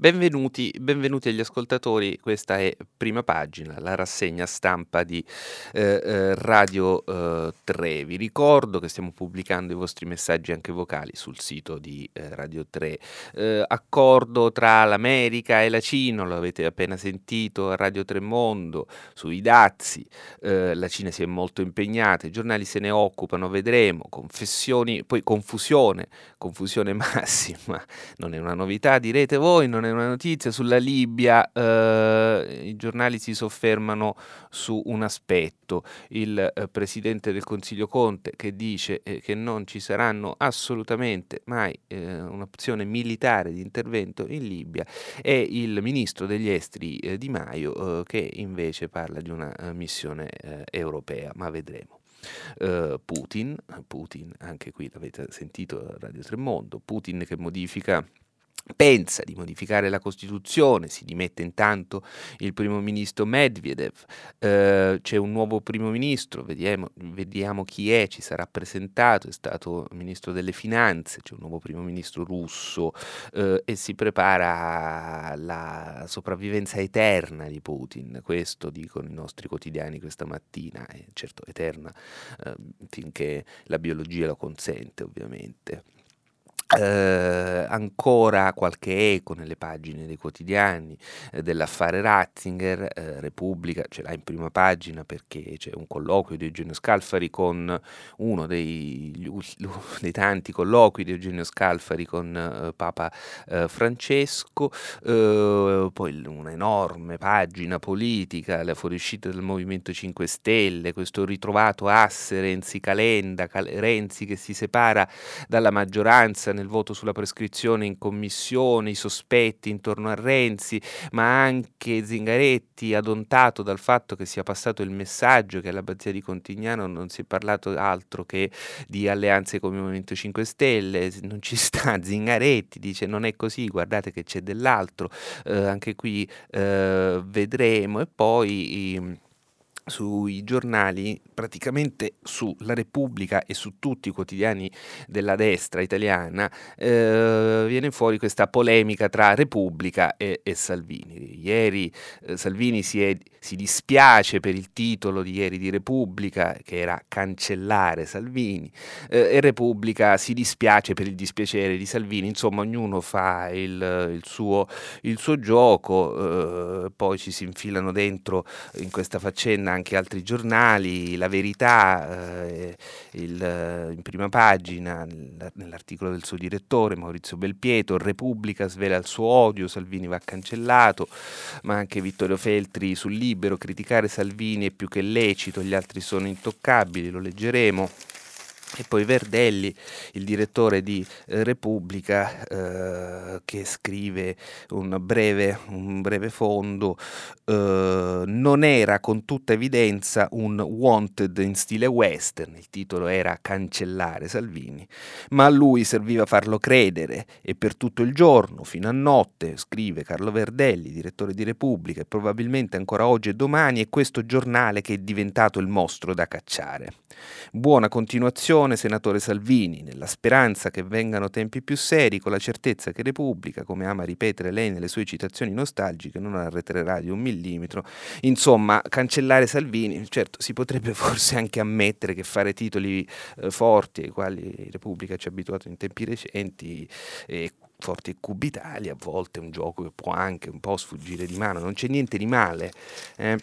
Benvenuti, benvenuti agli ascoltatori, questa è Prima Pagina, la rassegna stampa di eh, eh, Radio eh, 3. Vi ricordo che stiamo pubblicando i vostri messaggi anche vocali sul sito di eh, Radio 3. Eh, accordo tra l'America e la Cina, lo avete appena sentito a Radio 3 Mondo, sui dazi, eh, la Cina si è molto impegnata, i giornali se ne occupano, vedremo, confessioni, poi confusione, confusione massima, non è una novità, direte voi, non è è una notizia sulla Libia, eh, i giornali si soffermano su un aspetto, il eh, Presidente del Consiglio Conte che dice eh, che non ci saranno assolutamente mai eh, un'opzione militare di intervento in Libia e il Ministro degli Esteri eh, Di Maio eh, che invece parla di una missione europea, ma vedremo. Uh, Putin, Putin, anche qui l'avete sentito Radio Tremondo, Putin che modifica pensa di modificare la Costituzione, si dimette intanto il primo ministro Medvedev, eh, c'è un nuovo primo ministro, vediamo, vediamo, chi è, ci sarà presentato, è stato ministro delle finanze, c'è un nuovo primo ministro russo eh, e si prepara la sopravvivenza eterna di Putin, questo dicono i nostri quotidiani questa mattina, e certo eterna eh, finché la biologia lo consente ovviamente. Eh, ancora qualche eco nelle pagine dei quotidiani eh, dell'affare Ratzinger, eh, Repubblica ce l'ha in prima pagina perché c'è un colloquio di Eugenio Scalfari con uno dei, dei tanti colloqui di Eugenio Scalfari con eh, Papa eh, Francesco, eh, poi un'enorme pagina politica, la fuoriuscita del Movimento 5 Stelle, questo ritrovato asse Renzi-Calenda, Cal- Renzi che si separa dalla maggioranza nel voto sulla prescrizione in commissione, i sospetti intorno a Renzi, ma anche Zingaretti, adontato dal fatto che sia passato il messaggio che all'abbazia di Contignano non si è parlato altro che di alleanze il Movimento 5 Stelle, non ci sta Zingaretti, dice non è così, guardate che c'è dell'altro, eh, anche qui eh, vedremo. E poi sui giornali, praticamente sulla Repubblica e su tutti i quotidiani della destra italiana, eh, viene fuori questa polemica tra Repubblica e, e Salvini. Ieri eh, Salvini si, è, si, dispiace per il titolo di ieri di Repubblica, che era cancellare Salvini, eh, e Repubblica si dispiace per il dispiacere di Salvini, insomma ognuno fa il, il, suo, il suo, gioco, eh, poi ci si infilano dentro in questa faccenda anche altri giornali, La Verità, eh, il, in prima pagina, nell'articolo del suo direttore Maurizio Belpietro, Repubblica svela il suo odio, Salvini va cancellato, ma anche Vittorio Feltri sul libero, criticare Salvini è più che lecito, gli altri sono intoccabili, lo leggeremo. E poi Verdelli, il direttore di eh, Repubblica, eh, che scrive un breve, un breve fondo, eh, non era con tutta evidenza un wanted in stile western, il titolo era Cancellare Salvini, ma a lui serviva farlo credere e per tutto il giorno, fino a notte, scrive Carlo Verdelli, direttore di Repubblica, e probabilmente ancora oggi e domani è questo giornale che è diventato il mostro da cacciare. Buona continuazione, senatore Salvini, nella speranza che vengano tempi più seri, con la certezza che Repubblica, come ama ripetere lei nelle sue citazioni nostalgiche, non arretrerà di un millimetro. Insomma, cancellare Salvini, certo, si potrebbe forse anche ammettere che fare titoli eh, forti ai quali Repubblica ci ha abituato in tempi recenti e forti e cubitali, a volte è un gioco che può anche un po' sfuggire di mano, non c'è niente di male. Eh?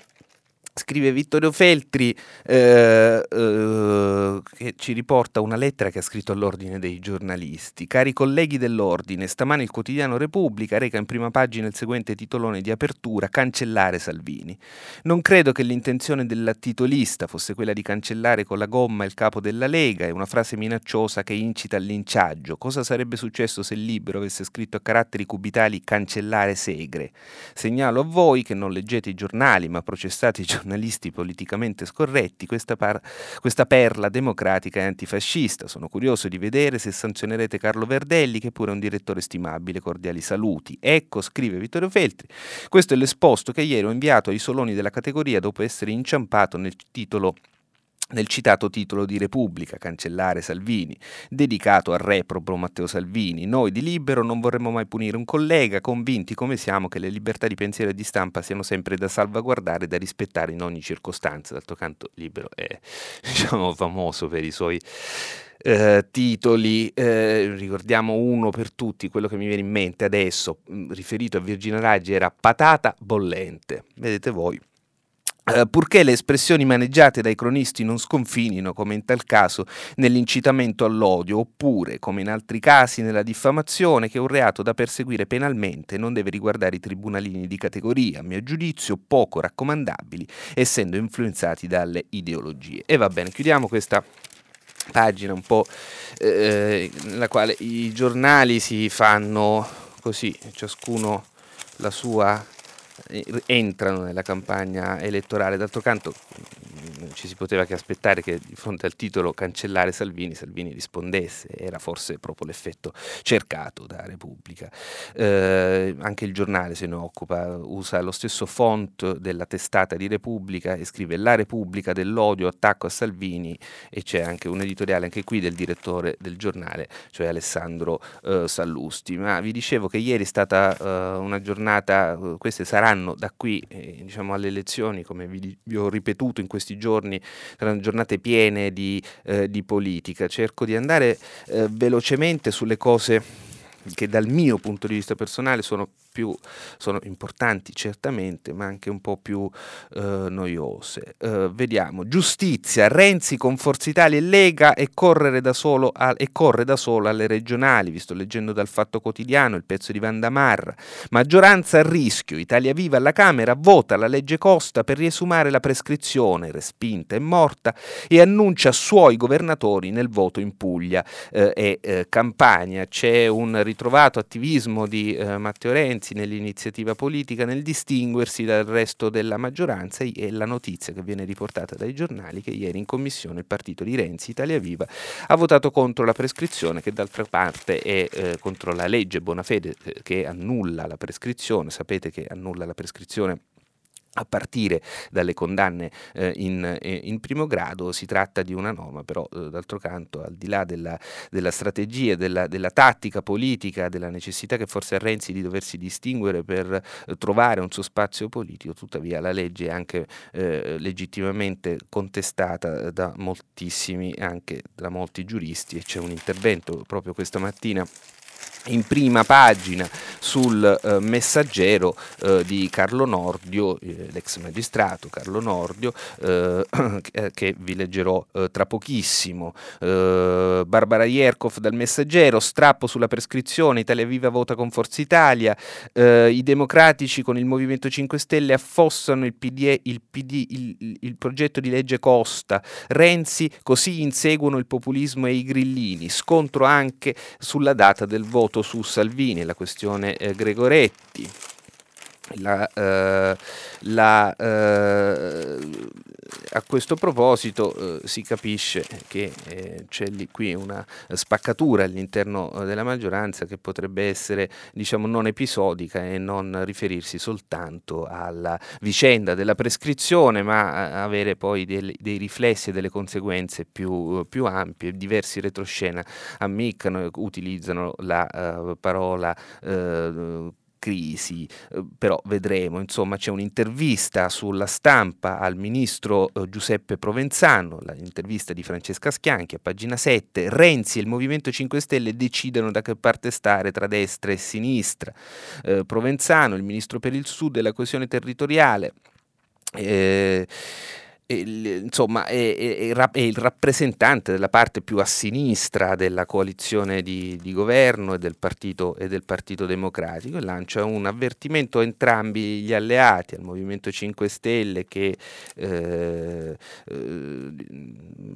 Scrive Vittorio Feltri eh, eh, che ci riporta una lettera che ha scritto all'ordine dei giornalisti. Cari colleghi dell'ordine, stamane il quotidiano Repubblica reca in prima pagina il seguente titolone di apertura, cancellare Salvini. Non credo che l'intenzione del titolista fosse quella di cancellare con la gomma il capo della Lega, è una frase minacciosa che incita al linciaggio. Cosa sarebbe successo se il libro avesse scritto a caratteri cubitali cancellare Segre? Segnalo a voi che non leggete i giornali ma processate i giornali giornalisti politicamente scorretti, questa, par- questa perla democratica e antifascista. Sono curioso di vedere se sanzionerete Carlo Verdelli, che pure è un direttore stimabile. Cordiali saluti. Ecco, scrive Vittorio Feltri. Questo è l'esposto che ieri ho inviato ai soloni della categoria dopo essere inciampato nel titolo nel citato titolo di Repubblica, cancellare Salvini, dedicato al reprobo Matteo Salvini. Noi di Libero non vorremmo mai punire un collega, convinti come siamo che le libertà di pensiero e di stampa siano sempre da salvaguardare e da rispettare in ogni circostanza. D'altro canto Libero è diciamo, famoso per i suoi eh, titoli, eh, ricordiamo uno per tutti, quello che mi viene in mente adesso, riferito a Virginia Raggi, era patata bollente. Vedete voi Uh, purché le espressioni maneggiate dai cronisti non sconfinino, come in tal caso, nell'incitamento all'odio, oppure, come in altri casi, nella diffamazione, che è un reato da perseguire penalmente non deve riguardare i tribunalini di categoria, a mio giudizio poco raccomandabili, essendo influenzati dalle ideologie. E va bene, chiudiamo questa pagina un po' eh, nella quale i giornali si fanno così, ciascuno la sua entrano nella campagna elettorale. D'altro canto ci si poteva che aspettare che di fronte al titolo cancellare Salvini, Salvini rispondesse, era forse proprio l'effetto cercato da Repubblica. Eh, anche il giornale se ne occupa, usa lo stesso font della testata di Repubblica e scrive La Repubblica dell'odio, attacco a Salvini e c'è anche un editoriale anche qui del direttore del giornale, cioè Alessandro eh, Sallusti. Ma vi dicevo che ieri è stata eh, una giornata, eh, queste saranno da qui eh, diciamo alle elezioni, come vi, vi ho ripetuto in questi giorni, giorni, saranno giornate piene di, eh, di politica. Cerco di andare eh, velocemente sulle cose che dal mio punto di vista personale sono più sono importanti certamente, ma anche un po' più eh, noiose. Eh, vediamo, giustizia, Renzi con Forza Italia e Lega e, a, e corre da solo alle regionali, vi sto leggendo dal Fatto Quotidiano, il pezzo di Vandamarra. Maggioranza a rischio, Italia Viva alla Camera. Vota la legge Costa per riesumare la prescrizione, respinta e morta, e annuncia suoi governatori nel voto in Puglia eh, e eh, Campania. C'è un ritrovato attivismo di eh, Matteo Renzi, Renzi nell'iniziativa politica, nel distinguersi dal resto della maggioranza e la notizia che viene riportata dai giornali che ieri in commissione il partito di Renzi, Italia Viva, ha votato contro la prescrizione che d'altra parte è eh, contro la legge Bonafede eh, che annulla la prescrizione, sapete che annulla la prescrizione a partire dalle condanne eh, in, eh, in, primo grado. Si tratta di una norma, però eh, d'altro canto al di là della, della strategia, della, della, tattica politica, della necessità che forse a Renzi di doversi distinguere per eh, trovare un suo spazio politico, tuttavia la legge è anche eh, legittimamente contestata da moltissimi, anche da molti giuristi e c'è un intervento proprio questa mattina in prima pagina sul eh, messaggero eh, di Carlo Nordio, eh, l'ex magistrato Carlo Nordio, eh, che vi leggerò eh, tra pochissimo. Eh, Barbara Ierkov dal messaggero, strappo sulla prescrizione, Italia Viva vota con Forza Italia, i democratici con il Movimento 5 Stelle affossano il, PD, il, PD, il, il progetto di legge Costa, Renzi così inseguono il populismo e i grillini, scontro anche sulla data del voto voto su Salvini, la questione eh, Gregoretti. La, eh, la, eh, a questo proposito eh, si capisce che eh, c'è lì, qui una spaccatura all'interno eh, della maggioranza che potrebbe essere diciamo, non episodica e non riferirsi soltanto alla vicenda della prescrizione, ma avere poi dei, dei riflessi e delle conseguenze più, più, ampie. Diversi retroscena ammiccano, utilizzano la uh, parola crisi, eh, però vedremo, insomma c'è un'intervista sulla stampa al ministro eh, Giuseppe Provenzano, l'intervista di Francesca Schianchi a pagina 7, Renzi e il Movimento 5 Stelle decidono da che parte stare tra destra e sinistra, eh, Provenzano, il ministro per il Sud e la coesione territoriale. Eh, insomma, è, è, è, il rappresentante della parte più a sinistra della coalizione di, di governo e del, partito, e del, partito, Democratico e lancia un avvertimento a entrambi gli alleati, al Movimento 5 Stelle che eh, eh,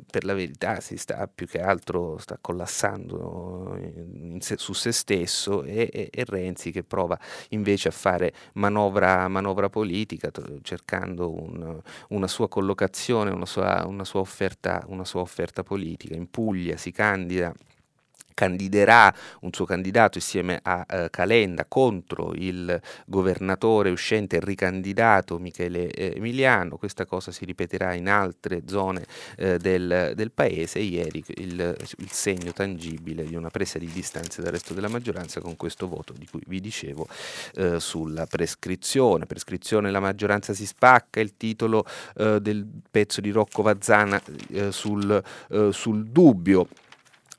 per la verità si sta più che altro sta collassando se, su se stesso e, e, e, Renzi che prova invece a fare manovra, manovra politica cercando un, una sua collocazione, una sua, una sua, offerta, una sua offerta politica. In Puglia si candida candiderà un suo candidato insieme a eh, Calenda contro il governatore uscente e ricandidato Michele eh, Emiliano. Questa cosa si ripeterà in altre zone eh, del, del, paese. Ieri il, il, segno tangibile di una presa di distanza dal resto della maggioranza con questo voto di cui vi dicevo eh, sulla prescrizione. Prescrizione la maggioranza si spacca, il titolo eh, del pezzo di Rocco Vazzana eh, sul, sul dubbio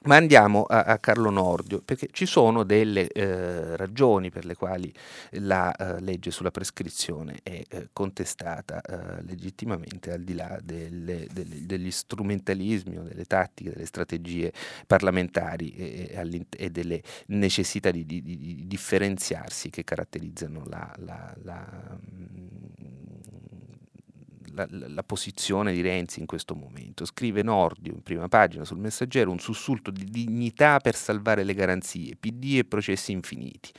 ma andiamo a, a, Carlo Nordio, perché ci sono delle eh, ragioni per le quali la eh, legge sulla prescrizione è eh, contestata eh, legittimamente, al di là delle, delle, degli strumentalismi o delle tattiche, delle strategie parlamentari e, e delle necessità di, di, di, differenziarsi che caratterizzano la, la, la la, la, posizione di Renzi in questo momento. Scrive Nordio in prima pagina sul messaggero un sussulto di dignità per salvare le garanzie, PD e processi infiniti.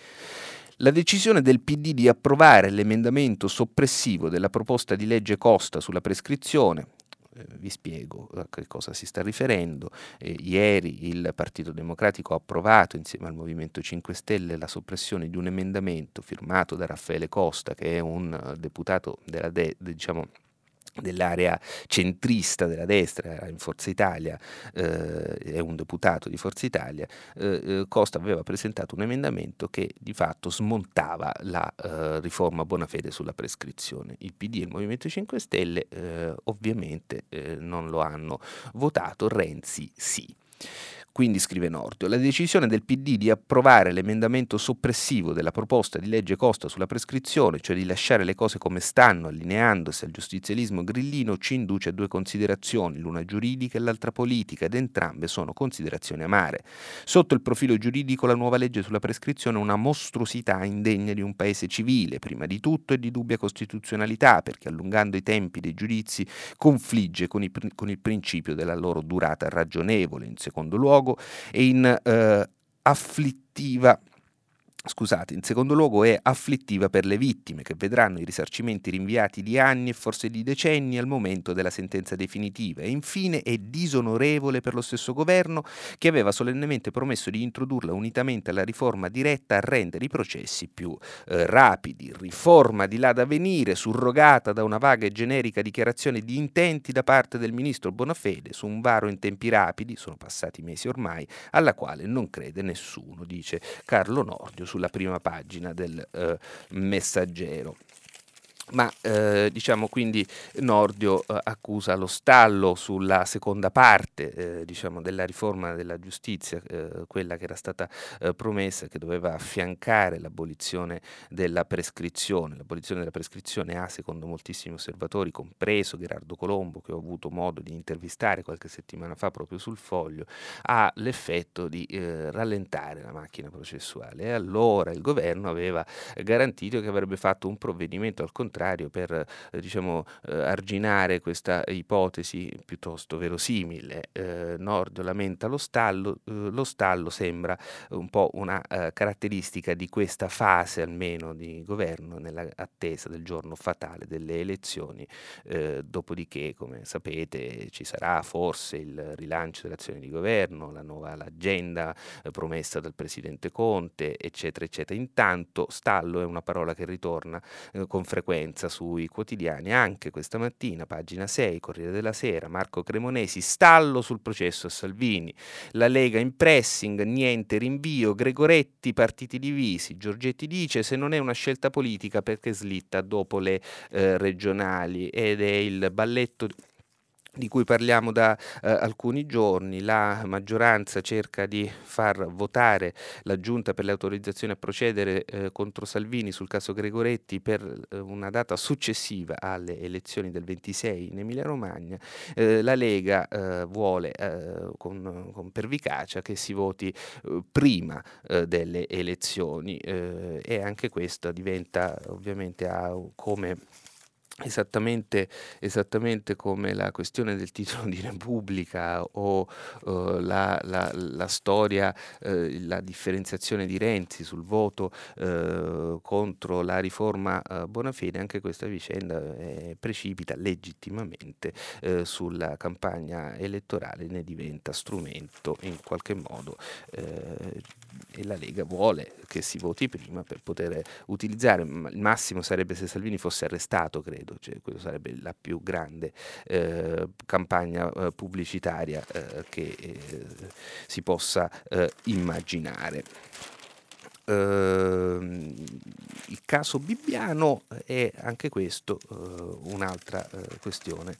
La decisione del PD di approvare l'emendamento soppressivo della proposta di legge Costa sulla prescrizione, eh, vi spiego a che cosa si sta riferendo. Eh, ieri il Partito Democratico ha approvato insieme al Movimento 5 Stelle la soppressione di un emendamento firmato da Raffaele Costa, che è un uh, deputato della de- diciamo, dell'area centrista della destra in Forza Italia, eh, è un deputato di Forza Italia, eh, eh, Costa aveva presentato un emendamento che di fatto smontava la eh, riforma Bonafede sulla prescrizione. Il PD e il Movimento 5 Stelle eh, ovviamente eh, non lo hanno votato, Renzi sì. Quindi scrive Nordio, la decisione del PD di approvare l'emendamento soppressivo della proposta di legge Costa sulla prescrizione, cioè di lasciare le cose come stanno, allineandosi al giustizialismo grillino, ci induce a due considerazioni, l'una giuridica e l'altra politica, ed entrambe sono considerazioni amare. Sotto il profilo giuridico la nuova legge sulla prescrizione è una mostruosità indegna di un paese civile, prima di tutto e di dubbia costituzionalità, perché allungando i tempi dei giudizi confligge con, i, con il principio della loro durata ragionevole, in secondo luogo luogo e in eh, afflittiva Scusate, in secondo luogo è afflittiva per le vittime che vedranno i risarcimenti rinviati di anni e forse di decenni al momento della sentenza definitiva. E infine è disonorevole per lo stesso governo che aveva solennemente promesso di introdurla unitamente alla riforma diretta a rendere i processi più eh, rapidi, riforma di là da venire surrogata da una vaga e generica dichiarazione di intenti da parte del ministro Bonafede su un varo in tempi rapidi, sono passati mesi ormai, alla quale non crede nessuno, dice Carlo Nordio sulla prima pagina del eh, messaggero ma eh, diciamo quindi Nordio eh, accusa lo stallo sulla seconda parte eh, diciamo, della riforma della giustizia, eh, quella che era stata eh, promessa che doveva affiancare l'abolizione della prescrizione. L'abolizione della prescrizione ha, secondo moltissimi osservatori, compreso Gerardo Colombo, che ho avuto modo di intervistare qualche settimana fa proprio sul foglio, ha l'effetto di eh, rallentare la macchina processuale e allora il governo aveva garantito che avrebbe fatto un provvedimento al contrario contrario per eh, diciamo, eh, arginare questa ipotesi piuttosto verosimile. Eh, Nord lamenta lo stallo, eh, lo stallo sembra un po' una eh, caratteristica di questa fase almeno di governo nell'attesa del giorno fatale delle elezioni, eh, dopodiché come sapete ci sarà forse il rilancio dell'azione di governo, la nuova l'agenda promessa dal Presidente Conte, eccetera, eccetera. Intanto stallo è una parola che ritorna con frequenza frequenza sui quotidiani, anche questa mattina, pagina 6, Corriere della Sera, Marco Cremonesi, stallo sul processo a Salvini, la Lega in pressing, niente rinvio, Gregoretti, partiti divisi, Giorgetti dice se non è una scelta politica perché slitta dopo le eh, regionali? Ed è il balletto di cui parliamo da eh, alcuni giorni, la maggioranza cerca di far votare la giunta per le autorizzazioni a procedere eh, contro Salvini sul caso Gregoretti per eh, una data successiva alle elezioni del 26 in Emilia Romagna. Eh, la Lega eh, vuole eh, con, con, pervicacia che si voti prima delle elezioni e anche questo diventa ovviamente come Esattamente, esattamente, come la questione del titolo di Repubblica o uh, la, la, la, storia, uh, la differenziazione di Renzi sul voto uh, contro la riforma Bonafede, anche questa vicenda eh, precipita legittimamente sulla campagna elettorale, ne diventa strumento in qualche modo e la Lega vuole che si voti prima per poter utilizzare, il massimo sarebbe se Salvini fosse arrestato, credo, cioè, quello sarebbe la più grande eh, campagna eh, pubblicitaria eh, che eh, si possa eh, immaginare. Uh, il caso Bibbiano è anche questo uh, un'altra uh, questione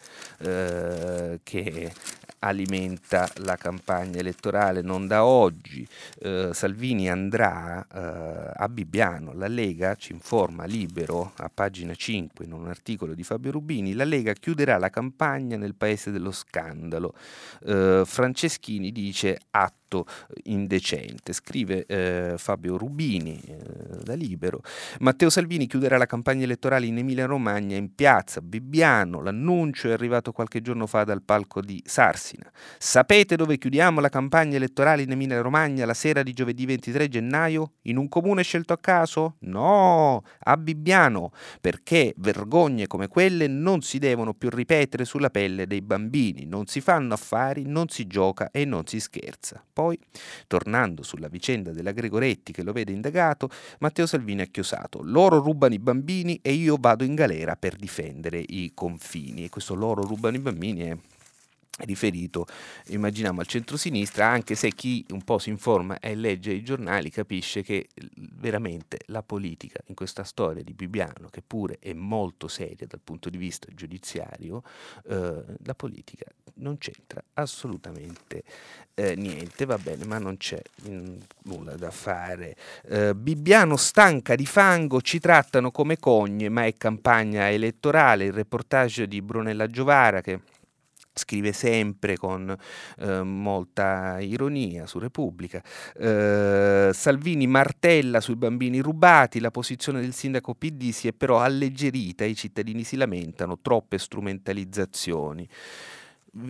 che alimenta la campagna elettorale non da oggi. Salvini andrà a Bibbiano, la Lega ci informa libero a pagina 5 in un articolo di Fabio Rubini, la Lega chiuderà la campagna nel paese dello scandalo. Franceschini dice atto indecente. Scrive eh, Fabio Rubini eh, da Libero. Matteo Salvini chiuderà la campagna elettorale in Emilia-Romagna in piazza Bibbiano. L'annuncio è arrivato qualche giorno fa dal palco di Sarsina. Sapete dove chiudiamo la campagna elettorale in Emilia-Romagna la sera di giovedì 23 gennaio? In un comune scelto a caso? No, a Bibbiano, perché vergogne come quelle non si devono più ripetere sulla pelle dei bambini. Non si fanno affari, non si gioca e non si scherza. Poi, tornando sulla vicenda della Gregoretti che lo vede indagato, Matteo Salvini ha chiosato: loro rubano i bambini e io vado in galera per difendere i confini. E questo loro rubano i bambini è riferito, immaginiamo, al centro-sinistra, anche se chi un po' si informa e legge i giornali capisce che veramente la politica in questa storia di Bibiano, che pure è molto seria dal punto di vista giudiziario, eh, la politica non c'entra assolutamente eh, niente, va bene, ma non c'è mh, mm, nulla da fare. Eh, Bibbiano stanca di fango, ci trattano come cogne, ma è campagna elettorale, il reportage di Brunella Giovara che scrive sempre con eh, molta ironia su Repubblica. Eh, Salvini martella sui bambini rubati, la posizione del sindaco PD si è però alleggerita, i cittadini si lamentano, troppe strumentalizzazioni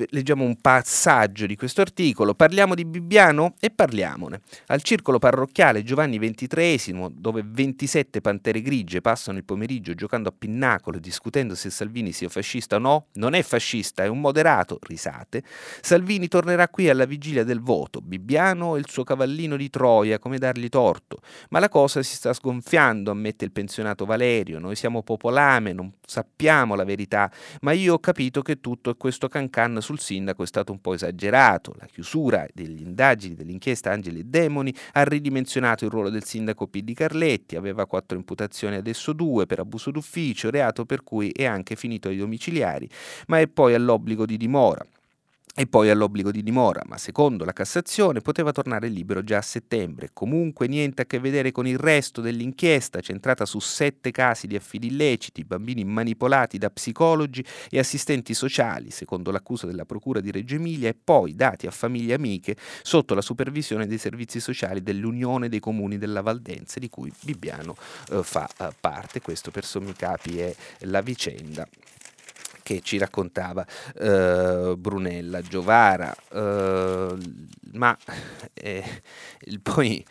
leggiamo un passaggio di questo articolo, parliamo di Bibbiano e parliamone. Al circolo parrocchiale Giovanni XXIII, dove 27 pantere grigie passano il pomeriggio giocando a pinnacolo e discutendo se Salvini sia fascista o no, non è fascista, è un moderato, risate, Salvini tornerà qui alla vigilia del voto, Bibbiano è il suo cavallino di Troia, come dargli torto, ma la cosa si sta sgonfiando, ammette il pensionato Valerio, noi siamo popolame, non sappiamo la verità, ma io ho capito che tutto questo cancan condanna sul sindaco è stato un po' esagerato. La chiusura delle indagini dell'inchiesta Angeli e Demoni ha ridimensionato il ruolo del sindaco P. di Carletti, aveva quattro imputazioni, adesso due per abuso d'ufficio, reato per cui è anche finito ai domiciliari, ma è poi all'obbligo di dimora e poi all'obbligo di dimora, ma secondo la Cassazione poteva tornare libero già a settembre. Comunque niente a che vedere con il resto dell'inchiesta, centrata su sette casi di affidi illeciti, bambini manipolati da psicologi e assistenti sociali, secondo l'accusa della Procura di Reggio Emilia, e poi dati a famiglie amiche sotto la supervisione dei servizi sociali dell'Unione dei Comuni della Valdense, di cui Bibbiano eh, fa eh, parte. Questo per sommi capi è la vicenda che ci raccontava eh, Brunella Giovara, eh, ma eh, poi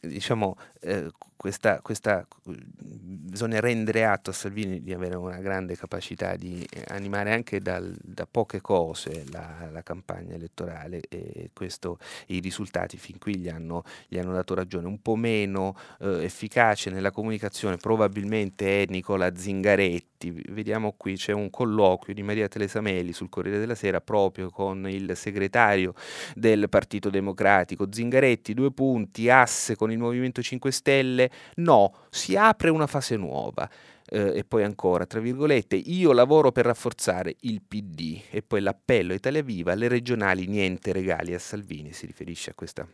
diciamo eh, questa, questa, bisogna rendere atto a Salvini di avere una grande capacità di animare anche dal, da poche cose la, la, campagna elettorale e questo, i risultati fin qui gli hanno, gli hanno dato ragione. Un po' meno eh, efficace nella comunicazione probabilmente è Nicola Zingaretti. Vediamo qui c'è un colloquio di Maria Teresa Meli sul Corriere della Sera proprio con il segretario del Partito Democratico. Zingaretti, due punti, asse con il Movimento 5 Stelle No, si apre una fase nuova. Eh, e poi ancora, tra virgolette, io lavoro per rafforzare il PD e poi l'appello Italia Viva, le regionali niente regali a Salvini, si riferisce a questa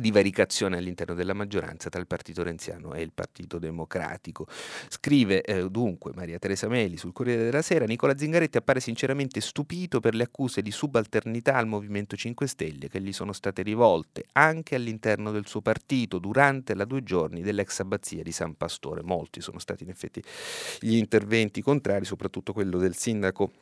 divaricazione all'interno della maggioranza tra il partito renziano e il partito democratico. Scrive eh, dunque Maria Teresa Meli sul Corriere della Sera, Nicola Zingaretti appare sinceramente stupito per le accuse di subalternità al Movimento 5 Stelle che gli sono state rivolte anche all'interno del suo partito durante la due giorni dell'ex abbazia di San Pastore. Molti sono stati in effetti gli interventi contrari, soprattutto quello del sindaco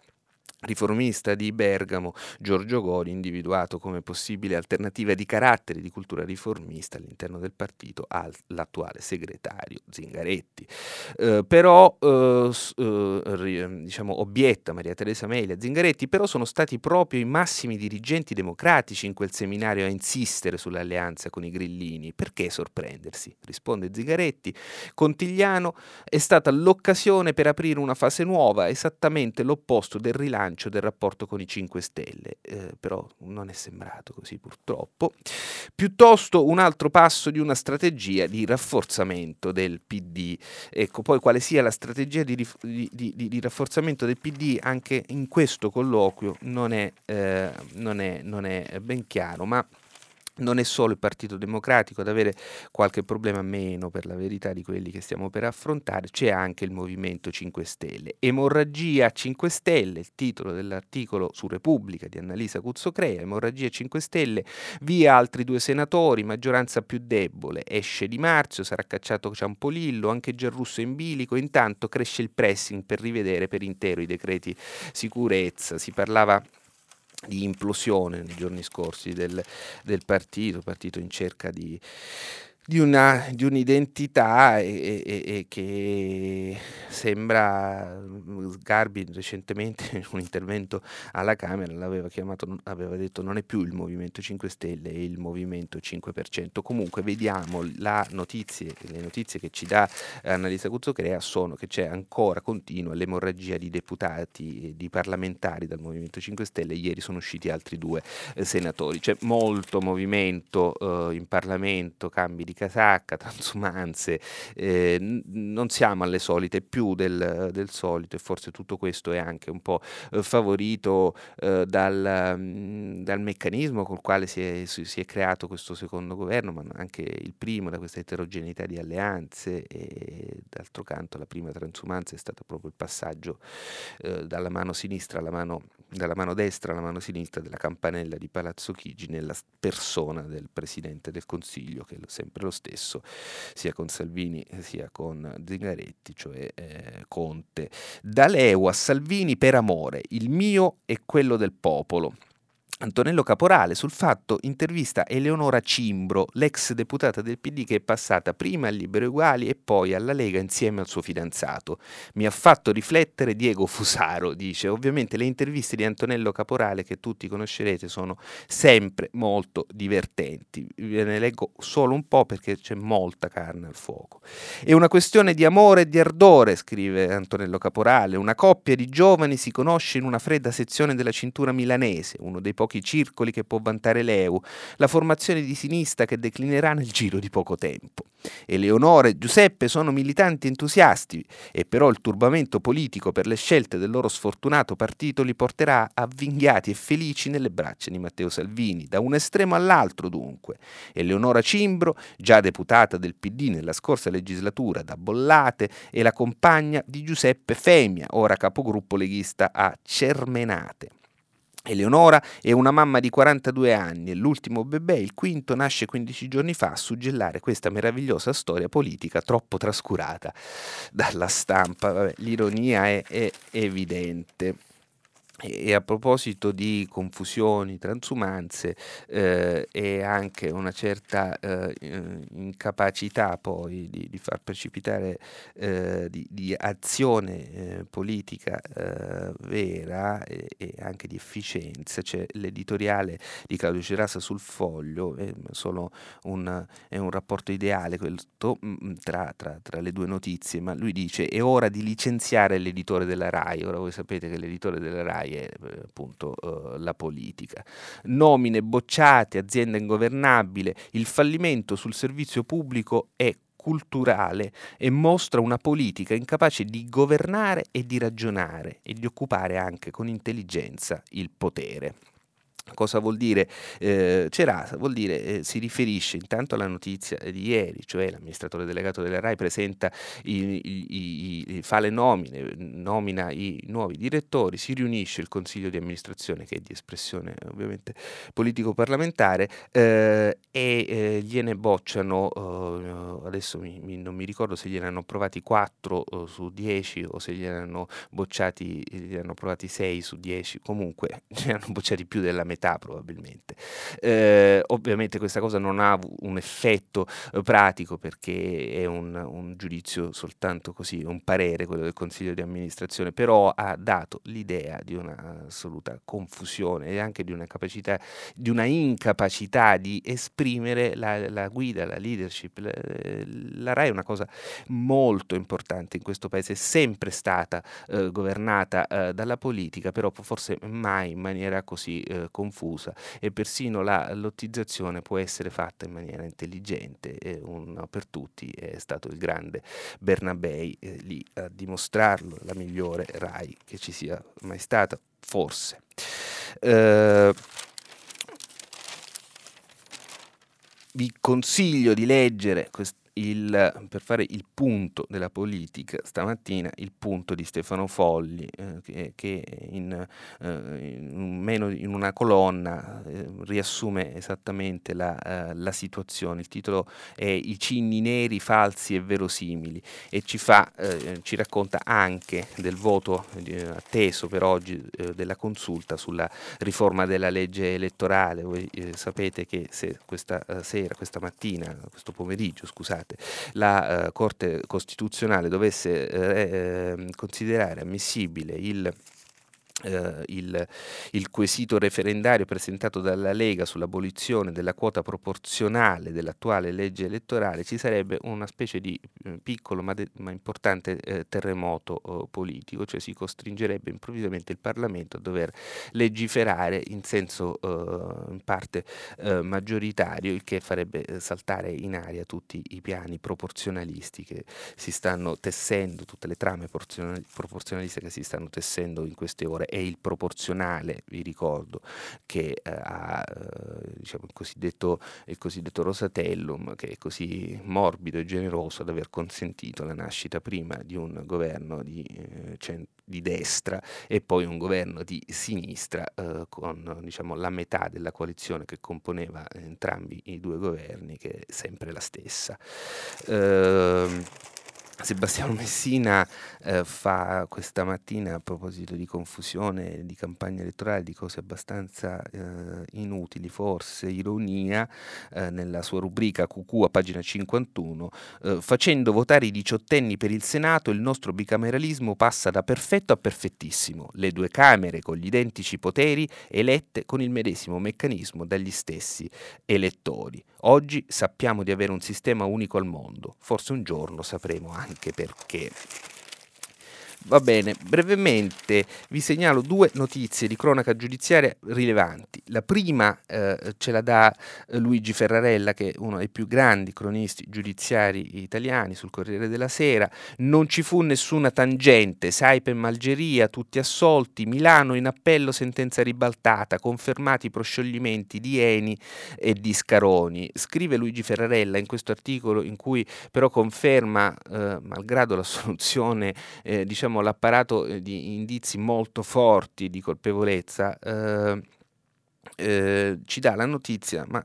riformista di Bergamo, Giorgio Gori, individuato come possibile alternativa di carattere di cultura riformista all'interno del partito all'attuale segretario Zingaretti. Eh, però, eh, eh, diciamo, obietta Maria Teresa Meli a Zingaretti, però sono stati proprio i massimi dirigenti democratici in quel seminario a insistere sull'alleanza con i grillini. Perché sorprendersi? Risponde Zingaretti. Contigliano è stata l'occasione per aprire una fase nuova, esattamente l'opposto del rilancio rilancio del rapporto con i 5 Stelle, eh, però non è sembrato così purtroppo. Piuttosto un altro passo di una strategia di rafforzamento del PD. Ecco, poi quale sia la strategia di, di, di, di rafforzamento del PD anche in questo colloquio non è, eh, non è, non è ben chiaro, ma non è solo il Partito Democratico ad avere qualche problema meno per la verità di quelli che stiamo per affrontare, c'è anche il Movimento 5 Stelle. Emorragia 5 Stelle, il titolo dell'articolo su Repubblica di Annalisa Cuzzocrea, Emorragia 5 Stelle, via altri due senatori, maggioranza più debole, esce Di Marzio, sarà cacciato Ciampolillo, anche Giarrusso in bilico, intanto cresce il pressing per rivedere per intero i decreti sicurezza, si parlava di implosione nei giorni scorsi del, del partito, partito in cerca di di, una, di un'identità e, e, e, che sembra Garbi recentemente in un intervento alla Camera l'aveva chiamato, aveva detto non è più il Movimento 5 Stelle, è il Movimento 5%. Comunque vediamo notizie, le notizie che ci dà Annalisa Cuzzocrea sono che c'è ancora continua l'emorragia di deputati e di parlamentari dal Movimento 5 Stelle, ieri sono usciti altri due eh, senatori, c'è molto movimento eh, in Parlamento, cambi di casacca, transumanze, eh, non siamo alle solite più del, del, solito e forse tutto questo è anche un po' eh, favorito eh, dal, mh, dal, meccanismo col quale si è, si è, creato questo secondo governo, ma anche il primo, da questa eterogeneità di alleanze e d'altro canto la prima transumanza è stata proprio il passaggio eh, dalla mano sinistra alla mano, dalla mano destra alla mano sinistra della campanella di Palazzo Chigi nella persona del Presidente del Consiglio, che è sempre lo stesso, sia con Salvini sia con Zingaretti, cioè eh, Conte. Da Leo a Salvini per amore, il mio e quello del popolo. Antonello Caporale sul fatto intervista Eleonora Cimbro, l'ex deputata del PD che è passata prima al Libero Uguali e poi alla Lega insieme al suo fidanzato. Mi ha fatto riflettere Diego Fusaro, dice. Ovviamente le interviste di Antonello Caporale che tutti conoscerete sono sempre molto divertenti. Ve ne leggo solo un po' perché c'è molta carne al fuoco. È una questione di amore e di ardore, scrive Antonello Caporale. Una coppia di giovani si conosce in una fredda sezione della cintura milanese, uno dei pochi circoli che può vantare l'EU, la formazione di sinistra che declinerà nel giro di poco tempo. Eleonora e Giuseppe sono militanti entusiasti e però il turbamento politico per le scelte del loro sfortunato partito li porterà avvinghiati e felici nelle braccia di Matteo Salvini, da un estremo all'altro dunque. Eleonora Cimbro, già deputata del PD nella scorsa legislatura da Bollate, è la compagna di Giuseppe Femia, ora capogruppo leghista a Cermenate. Eleonora è una mamma di 42 anni e l'ultimo bebè, il quinto, nasce 15 giorni fa a suggellare questa meravigliosa storia politica troppo trascurata dalla stampa. Vabbè, l'ironia è, è evidente. E a proposito di confusioni, transumanze eh, e anche una certa eh, incapacità poi di, di far precipitare eh, di, di, azione eh, politica eh, vera e, e, anche di efficienza, c'è l'editoriale di Claudio Cerasa sul foglio, è solo un, è un rapporto ideale questo, mm, mm, tra, tra, tra le due notizie, ma lui dice è ora di licenziare l'editore della RAI, ora voi sapete che l'editore della RAI è eh, appunto eh, la politica. Nomine bocciate, azienda ingovernabile, il fallimento sul servizio pubblico è culturale e mostra una politica incapace di governare e di ragionare e di occupare anche con intelligenza il potere. Cosa vuol dire eh, Cerasa? Vuol dire, eh, si riferisce intanto alla notizia di ieri, cioè l'amministratore delegato della RAI presenta i, i, i, fa le nomine, nomina i nuovi direttori, si riunisce il consiglio di amministrazione che è di espressione ovviamente politico-parlamentare eh, e eh, gliene bocciano, eh, adesso mi, mi, non mi ricordo se gliene hanno approvati 4 eh, su 10 o se gliene hanno bocciati, gliene hanno approvati 6 su 10, comunque ne hanno bocciati più della metà metà probabilmente. Eh, ovviamente questa cosa non ha un effetto eh, pratico perché è un, un, giudizio soltanto così, un parere quello del Consiglio di amministrazione, però ha dato l'idea di un'assoluta confusione e anche di una capacità, di una incapacità di esprimere la, la guida, la leadership. La, la RAI è una cosa molto importante in questo paese, è sempre stata eh, governata eh, dalla politica, però forse mai in maniera così eh, confusa e persino la lottizzazione può essere fatta in maniera intelligente e uno per tutti è stato il grande Bernabei eh, lì a dimostrarlo, la migliore RAI che ci sia mai stata, forse. Eh, vi consiglio di leggere questo il, per fare il punto della politica, stamattina il punto di Stefano Folli, eh, che, che in, eh, in, meno, in, una colonna eh, riassume esattamente la, eh, la, situazione. Il titolo è I cinni neri, falsi e verosimili e ci, fa, eh, ci racconta anche del voto eh, atteso per oggi della consulta sulla riforma della legge elettorale. Voi sapete che se questa sera, questa mattina, questo pomeriggio, scusate, scusate, la eh, Corte Costituzionale dovesse eh, ehm, considerare ammissibile il eh, il, il, quesito referendario presentato dalla Lega sull'abolizione della quota proporzionale dell'attuale legge elettorale, ci sarebbe una specie di eh, piccolo ma, de, ma importante eh, terremoto eh, politico, cioè si costringerebbe improvvisamente il Parlamento a dover legiferare in senso eh, in parte maggioritario, il che farebbe saltare in aria tutti i piani proporzionalisti che si stanno tessendo, tutte le trame proporzionaliste che si stanno tessendo in queste ore è il proporzionale, vi ricordo, che eh, ha eh, diciamo, il, cosiddetto, il cosiddetto Rosatellum, che è così morbido e generoso ad aver consentito la nascita prima di un governo di, eh, cent- di destra e poi un governo di sinistra eh, con diciamo, la metà della coalizione che componeva entrambi i due governi, che è sempre la stessa. Uh, Sebastiano Messina eh, fa questa mattina a proposito di confusione, di campagna elettorale, di cose abbastanza eh, inutili, forse ironia, eh, nella sua rubrica QQ a pagina 51, eh, facendo votare i diciottenni per il Senato il nostro bicameralismo passa da perfetto a perfettissimo, le due Camere con gli identici poteri elette con il medesimo meccanismo dagli stessi elettori. Oggi sappiamo di avere un sistema unico al mondo, forse un giorno sapremo anche perché. Va bene, brevemente vi segnalo due notizie di cronaca giudiziaria rilevanti. La prima eh, ce la dà eh, Luigi Ferrarella, che è uno dei più grandi cronisti giudiziari italiani sul Corriere della Sera. Non ci fu nessuna tangente, Saipem Algeria, tutti assolti, Milano in appello sentenza ribaltata, confermati i proscioglimenti di Eni e di Scaroni. Scrive Luigi Ferrarella in questo articolo in cui però conferma, eh, malgrado la soluzione eh, diciamo diciamo, l'apparato eh, di indizi molto forti di colpevolezza eh, eh, ci dà la notizia, ma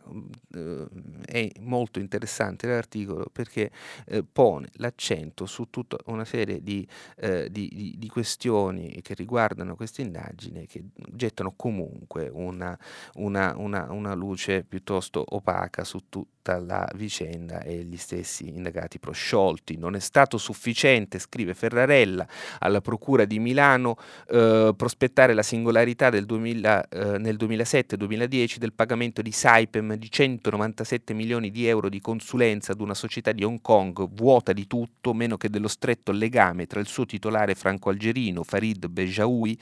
eh, è molto interessante l'articolo perché eh, pone l'accento su tutta una serie di, eh, di, di, di, questioni che riguardano questa indagine che gettano comunque una, una, una, una luce piuttosto opaca su tutto tutta la vicenda e gli stessi indagati prosciolti. Non è stato sufficiente, scrive Ferrarella, alla Procura di Milano eh, prospettare la singolarità del 2000, eh, nel 2007-2010 del pagamento di Saipem di 197 milioni di euro di consulenza ad una società di Hong Kong vuota di tutto meno che dello stretto legame tra il suo titolare franco-algerino Farid Bejaoui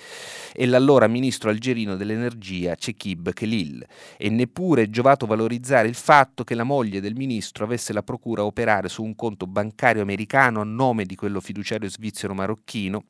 e l'allora ministro algerino dell'energia Chekib Khelil e neppure è giovato valorizzare il fatto che la moglie del ministro avesse la procura operare su un conto bancario americano a nome di quello fiduciario svizzero marocchino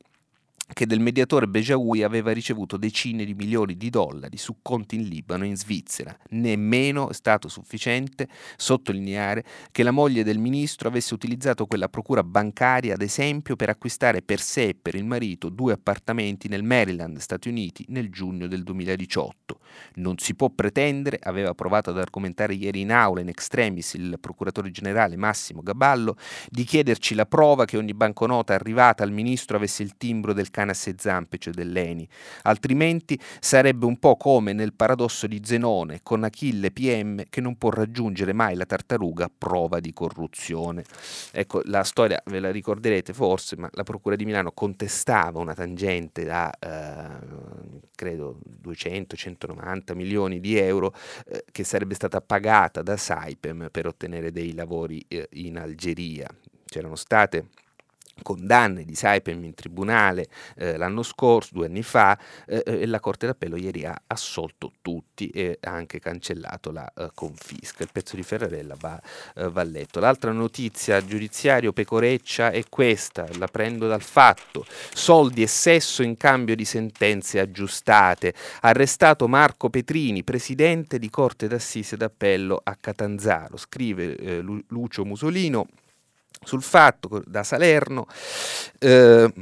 che del mediatore Bejaoui aveva ricevuto decine di milioni di dollari su conti in Libano e in Svizzera. Nemmeno è stato sufficiente sottolineare che la moglie del ministro avesse utilizzato quella procura bancaria, ad esempio, per acquistare per sé e per il marito due appartamenti nel Maryland, Stati Uniti, nel giugno del 2018. Non si può pretendere, aveva provato ad argomentare ieri in aula in extremis il procuratore generale Massimo Gaballo, di chiederci la prova che ogni banconota arrivata al ministro avesse il timbro del cane a sei zampe, cioè dell'Eni. Altrimenti sarebbe un po' come nel paradosso di Zenone con Achille PM che non può raggiungere mai la tartaruga prova di corruzione. Ecco, la storia ve la ricorderete forse, ma la Procura di Milano contestava una tangente da eh, credo 200-190 milioni di euro eh, che sarebbe stata pagata da Saipem per ottenere dei lavori eh, in Algeria. C'erano state condanne di Saipem in tribunale eh, l'anno scorso, due anni fa, eh, eh, e la Corte d'Appello ieri ha assolto tutti e ha anche cancellato la uh, confisca. Il pezzo di Ferrarella va, uh, va, letto. L'altra notizia giudiziario pecoreccia è questa, la prendo dal fatto. Soldi e sesso in cambio di sentenze aggiustate. Arrestato Marco Petrini, presidente di Corte d'Assise d'Appello a Catanzaro. Scrive eh, Lucio Musolino sul fatto da Salerno eh,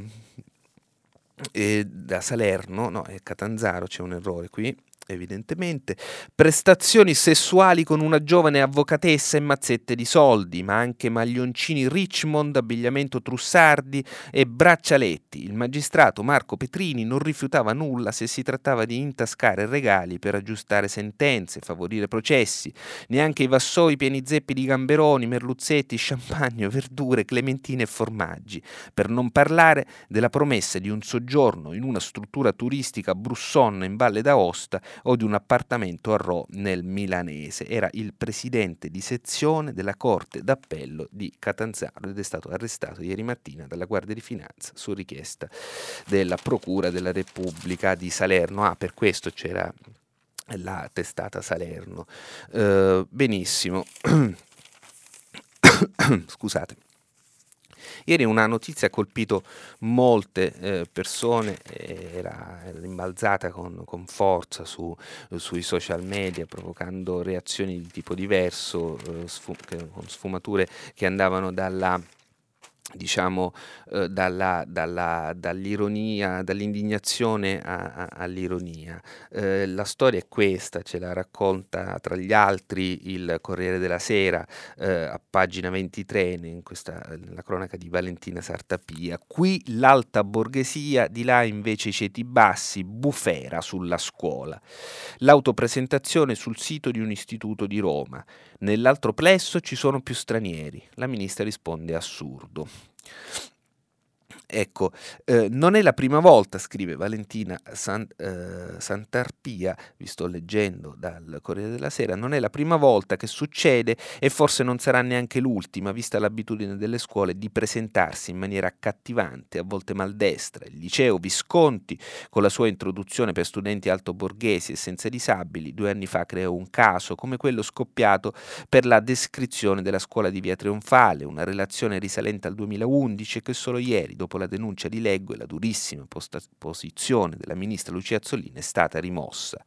da Salerno, no, è Catanzaro, c'è un errore qui, evidentemente, prestazioni sessuali con una giovane avvocatessa e mazzette di soldi, ma anche maglioncini Richmond, abbigliamento trussardi e braccialetti. Il magistrato Marco Petrini non rifiutava nulla se si trattava di intascare regali per aggiustare sentenze, favorire processi. Neanche i vassoi pieni zeppi di gamberoni, merluzzetti, champagne, verdure, clementine e formaggi. Per non parlare della promessa di un soggiorno in una struttura turistica a Brussonna in Valle d'Aosta o di un appartamento a Rho nel milanese. Era il presidente di sezione della Corte d'Appello di Catanzaro ed è stato arrestato ieri mattina dalla Guardia di Finanza su richiesta della Procura della Repubblica di Salerno. Ah, per questo c'era la testata Salerno. Uh, benissimo. Scusate. Ieri una notizia ha colpito molte eh, persone, era, era rimbalzata con, con forza su, sui social media, provocando reazioni di tipo diverso, eh, sfu- con sfumature che andavano dalla diciamo eh, dalla, dalla, dall'ironia, dall'indignazione a, a, all'ironia. Eh, la storia è questa, ce la racconta tra gli altri il Corriere della Sera eh, a pagina 23 in questa, la cronaca di Valentina Sartapia. Qui l'alta borghesia, di là invece i ceti bassi, bufera sulla scuola. L'autopresentazione sul sito di un istituto di Roma. Nell'altro plesso ci sono più stranieri. La ministra risponde assurdo. Ecco, eh, non è la prima volta, scrive Valentina San, eh, Santarpia, vi sto leggendo dal Corriere della Sera, non è la prima volta che succede e forse non sarà neanche l'ultima, vista l'abitudine delle scuole di presentarsi in maniera accattivante, a volte maldestra. Il liceo Visconti, con la sua introduzione per studenti altoborghesi e senza disabili, due anni fa creò un caso come quello scoppiato per la descrizione della scuola di Via Trionfale, una relazione risalente al 2011 che solo ieri, dopo dopo la denuncia di Leggo e la durissima posta- posizione della ministra Lucia Azzolini è stata rimossa.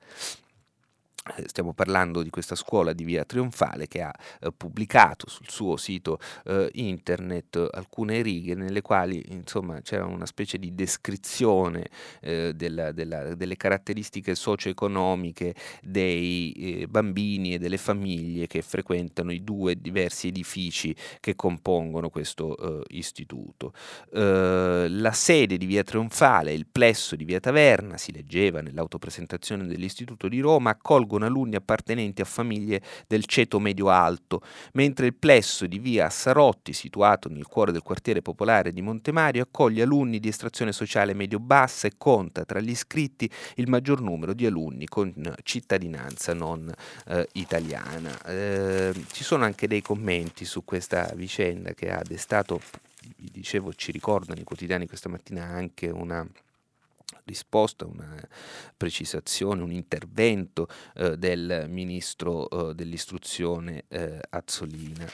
Eh, stiamo parlando di questa scuola di Via Trionfale che ha eh, pubblicato sul suo sito eh, internet alcune righe nelle quali insomma c'era una specie di descrizione eh, della, della, delle caratteristiche socio-economiche dei eh, bambini e delle famiglie che frequentano i due diversi edifici che compongono questo eh, istituto. la sede di Via Trionfale, il plesso di Via Taverna, si leggeva nell'autopresentazione dell'istituto di Roma, accolgono con alunni appartenenti a famiglie del ceto medio-alto, mentre il plesso di via Sarotti, situato nel cuore del quartiere popolare di Montemario, accoglie alunni di estrazione sociale medio-bassa e conta tra gli iscritti il maggior numero di alunni con cittadinanza non eh, italiana. Eh, ci sono anche dei commenti su questa vicenda che ha destato, vi dicevo, ci ricordano i quotidiani questa mattina anche una risposta, una precisazione, un intervento eh, del ministro eh, dell'istruzione eh, Azzolina.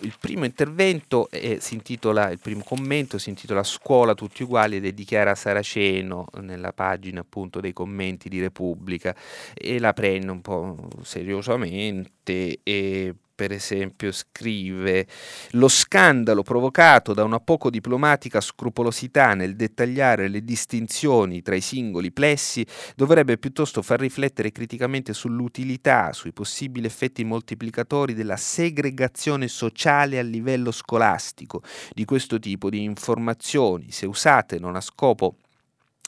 Il primo intervento si intitola, il primo commento si intitola Scuola tutti uguali ed è dichiara Saraceno nella pagina appunto dei commenti di Repubblica e la prende un po' seriosamente e per esempio, scrive lo scandalo provocato da una poco diplomatica scrupolosità nel dettagliare le distinzioni tra i singoli plessi dovrebbe piuttosto far riflettere criticamente sull'utilità, sui possibili effetti moltiplicatori della segregazione sociale a livello scolastico. Di questo tipo di informazioni, se usate non a scopo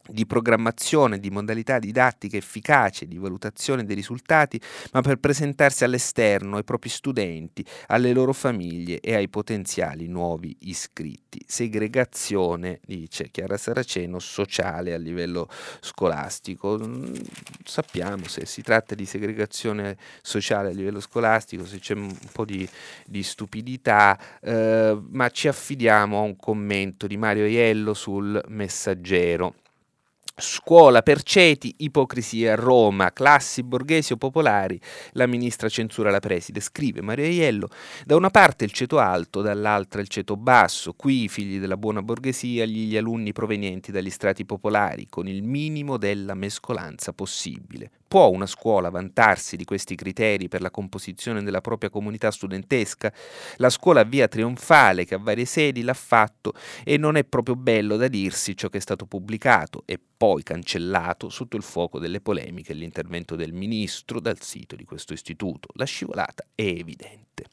di programmazione, di modalità didattica efficace, di valutazione dei risultati, ma per presentarsi all'esterno, ai propri studenti, alle loro famiglie e ai potenziali nuovi iscritti. Segregazione, dice Chiara Saraceno, sociale a livello scolastico. Mm, sappiamo se si tratta di segregazione sociale a livello scolastico, se c'è un po' di, di stupidità, eh, ma ci affidiamo a un commento di Mario Iello sul messaggero. Scuola per ceti, ipocrisia, Roma, classi borghesi o popolari, la ministra censura la preside, scrive Maria Iello, da una parte il ceto alto, dall'altra il ceto basso, qui i figli della buona borghesia, gli alunni provenienti dagli strati popolari, con il minimo della mescolanza possibile. Può una scuola vantarsi di questi criteri per la composizione della propria comunità studentesca? La scuola via trionfale, che a varie sedi l'ha fatto, e non è proprio bello da dirsi ciò che è stato pubblicato e poi cancellato sotto il fuoco delle polemiche e l'intervento del ministro dal sito di questo istituto. La scivolata è evidente.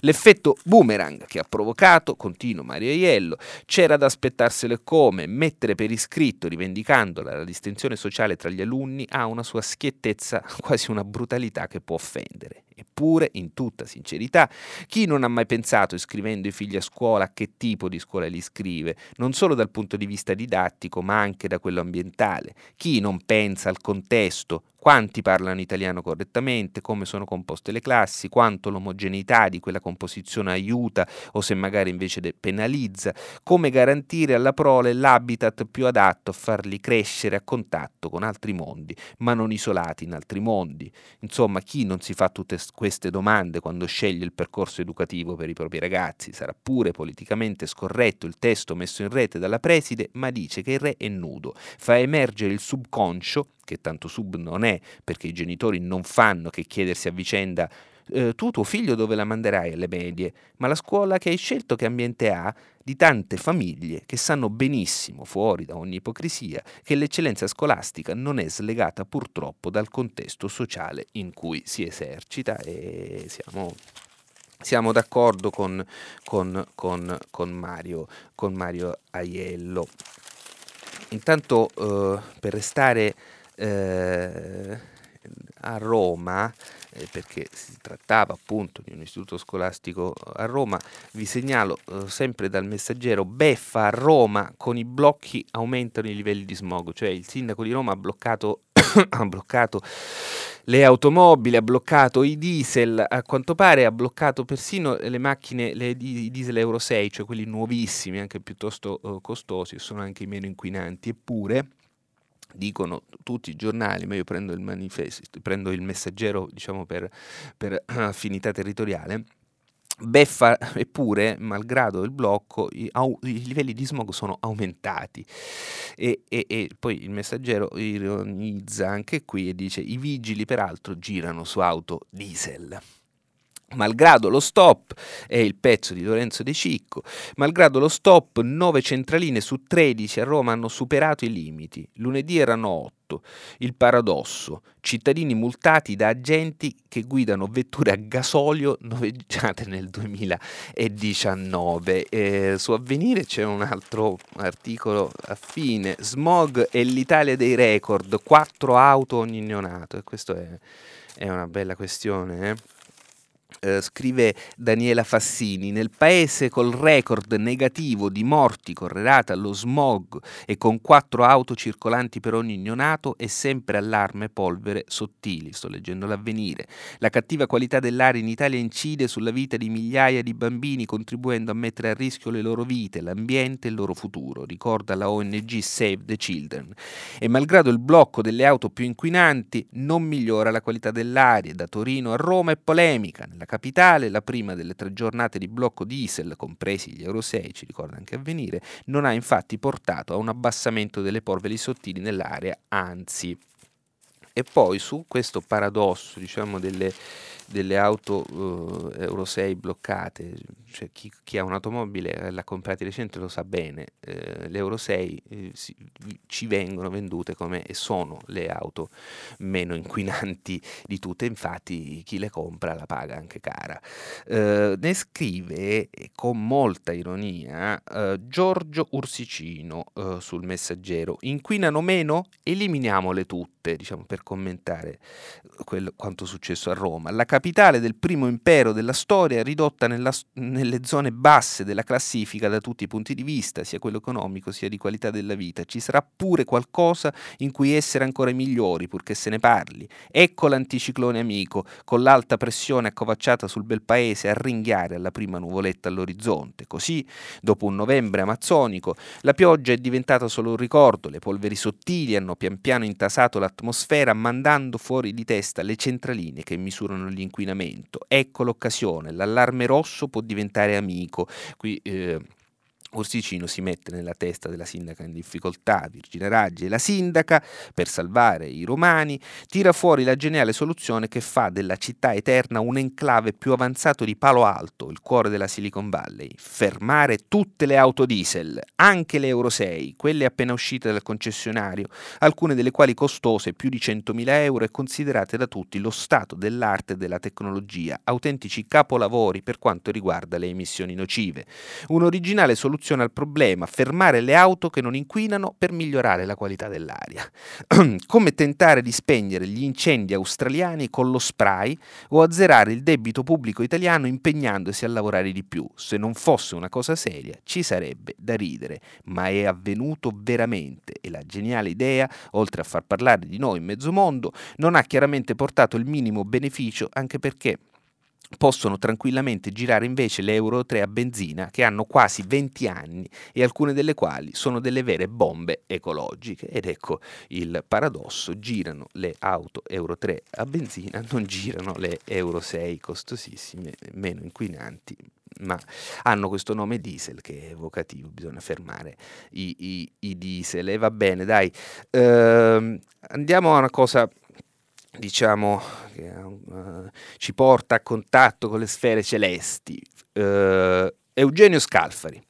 L'effetto boomerang che ha provocato, continua Mario Aiello, c'era da aspettarselo come mettere per iscritto, rivendicandola la distinzione sociale tra gli alunni, ha una sua schiettezza, quasi una brutalità che può offendere. Eppure, in tutta sincerità, chi non ha mai pensato, iscrivendo i figli a scuola, a che tipo di scuola li iscrive, non solo dal punto di vista didattico, ma anche da quello ambientale? Chi non pensa al contesto, quanti parlano italiano correttamente, come sono composte le classi, quanto l'omogeneità di quella composizione aiuta o se magari invece penalizza, come garantire alla prole l'habitat più adatto a farli crescere a contatto con altri mondi, ma non isolati in altri mondi. Insomma, chi non si fa tutte queste domande quando sceglie il percorso educativo per i propri ragazzi? Sarà pure politicamente scorretto il testo messo in rete dalla preside, ma dice che il re è nudo, fa emergere il subconscio che tanto sub non è, perché i genitori non fanno che chiedersi a vicenda eh, tu tuo figlio dove la manderai alle medie, ma la scuola che hai scelto che ambiente ha, di tante famiglie che sanno benissimo, fuori da ogni ipocrisia, che l'eccellenza scolastica non è slegata purtroppo dal contesto sociale in cui si esercita e siamo siamo d'accordo con, con, con, con, Mario, con Mario Aiello. Intanto eh, per restare eh, a Roma, eh, perché si trattava appunto di un istituto scolastico a Roma, vi segnalo eh, sempre dal messaggero, beffa a Roma con i blocchi aumentano i livelli di smog, cioè il sindaco di Roma ha bloccato, ha bloccato le automobili, ha bloccato i diesel, a quanto pare ha bloccato persino le macchine, le, i diesel Euro 6, cioè quelli nuovissimi, anche piuttosto uh, costosi, sono anche meno inquinanti, eppure dicono tutti i giornali, ma io prendo il manifesto, prendo il messaggero diciamo per, per affinità territoriale, Beffa, eppure, malgrado il blocco, i, au, i, livelli di smog sono aumentati. E, e, e, poi il messaggero ironizza anche qui e dice: I vigili, peraltro, girano su auto diesel. Malgrado lo stop, è il pezzo di Lorenzo De Cicco, malgrado lo stop 9 centraline su 13 a Roma hanno superato i limiti, lunedì erano 8. Il paradosso, cittadini multati da agenti che guidano vetture a gasolio noveggiate nel 2019. Eh, su Avvenire c'è un altro articolo affine, smog è l'Italia dei record, 4 auto ogni neonato, e questa è, è una bella questione. Eh? Uh, scrive Daniela Fassini, nel paese col record negativo di morti correlate allo smog e con quattro auto circolanti per ogni neonato è sempre allarme polvere sottili. Sto leggendo l'avvenire. La cattiva qualità dell'aria in Italia incide sulla vita di migliaia di bambini, contribuendo a mettere a rischio le loro vite, l'ambiente e il loro futuro, ricorda la ONG Save the Children. E malgrado il blocco delle auto più inquinanti, non migliora la qualità dell'aria. Da Torino a Roma è polemica. Nella capitale, la prima delle tre giornate di blocco diesel, compresi gli Euro 6, ci ricorda anche avvenire, non ha infatti portato a un abbassamento delle polveri sottili nell'aria, anzi. E poi su questo paradosso, diciamo, delle, delle auto uh, Euro 6 bloccate, cioè chi, chi ha un'automobile e l'ha comprata di recente lo sa bene, eh, le Euro 6 eh, si, ci vengono vendute come e sono le auto meno inquinanti di tutte, infatti chi le compra la paga anche cara. Eh, ne scrive con molta ironia eh, Giorgio Ursicino eh, sul messaggero, inquinano meno? Eliminiamole tutte, diciamo per commentare quello, quanto successo a Roma. La capitale del primo impero della storia ridotta nella, nelle zone basse della classifica da tutti i punti di vista, sia quello economico sia di qualità della vita. Ci sarà pure qualcosa in cui essere ancora migliori, purché se ne parli. Ecco l'anticiclone amico, con l'alta pressione accovacciata sul bel paese a ringhiare alla prima nuvoletta all'orizzonte. Così, dopo un novembre amazzonico, la pioggia è diventata solo un ricordo, le polveri sottili hanno pian piano intasato l'atmosfera, mandando fuori di testa le centraline che misurano l'inquinamento. Ecco l'occasione, l'allarme rosso può diventare amico. Qui eh, Orsicino si mette nella testa della sindaca in difficoltà, Virginia Raggi, e la sindaca, per salvare i romani, tira fuori la geniale soluzione che fa della città eterna un enclave più avanzato di Palo Alto, il cuore della Silicon Valley. Fermare tutte le auto diesel, anche le Euro 6, quelle appena uscite dal concessionario, alcune delle quali costose più di 100.000 euro e considerate da tutti lo stato dell'arte e della tecnologia, autentici capolavori per quanto riguarda le emissioni nocive. Un'originale soluzione soluzione al problema, fermare le auto che non inquinano per migliorare la qualità dell'aria. Come tentare di spegnere gli incendi australiani con lo spray o azzerare il debito pubblico italiano impegnandosi a lavorare di più. Se non fosse una cosa seria ci sarebbe da ridere, ma è avvenuto veramente e la geniale idea, oltre a far parlare di noi in mezzo mondo, non ha chiaramente portato il minimo beneficio anche perché possono tranquillamente girare invece le Euro 3 a benzina che hanno quasi 20 anni e alcune delle quali sono delle vere bombe ecologiche. Ed ecco il paradosso, girano le auto Euro 3 a benzina, non girano le Euro 6 costosissime, meno inquinanti, ma hanno questo nome diesel che è evocativo, bisogna fermare i, i, i diesel. E va bene, dai, ehm, andiamo a una cosa diciamo, che uh, ci porta a contatto con le sfere celesti. Uh, Eugenio Scalfari,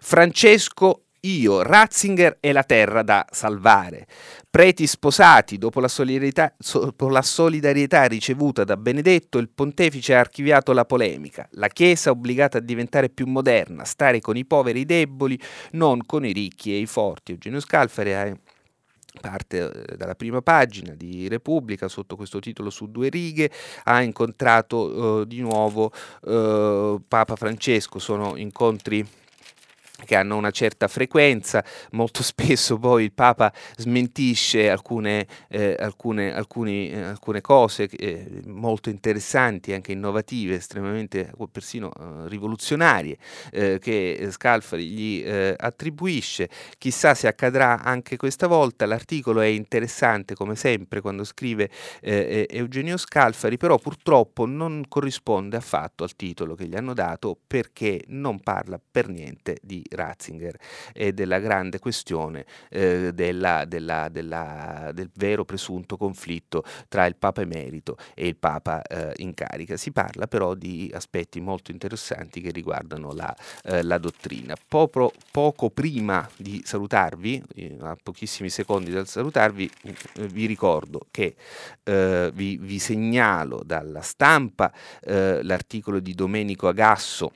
Francesco io, Ratzinger e la terra da salvare. Preti sposati, dopo la, solidarietà, dopo la, solidarietà, ricevuta da Benedetto, il pontefice ha archiviato la polemica. La Chiesa obbligata a diventare più moderna, stare con i poveri e i deboli, non con i ricchi e i forti. Eugenio Scalfari ha parte eh, dalla prima pagina di Repubblica sotto questo titolo su due righe ha incontrato uh, di nuovo uh, Papa Francesco. Sono incontri che hanno una certa frequenza, molto spesso poi il Papa smentisce alcune, eh, alcune, alcuni, eh, alcune cose eh, molto interessanti, anche innovative, estremamente persino eh, rivoluzionarie, eh, che Scalfari gli eh, attribuisce. Chissà se accadrà anche questa volta, l'articolo è interessante come sempre quando scrive Eugenio Scalfari, però purtroppo non corrisponde affatto al titolo che gli hanno dato perché non parla per niente di Ratzinger e della grande questione eh, della, della, della, del vero presunto conflitto tra il Papa emerito e il Papa eh, in carica. Si parla però di aspetti molto interessanti che riguardano la, eh, la dottrina. Poco, poco, prima di salutarvi, eh, a pochissimi secondi dal salutarvi, eh, vi ricordo che eh, vi, vi, segnalo dalla stampa l'articolo di Domenico Agasso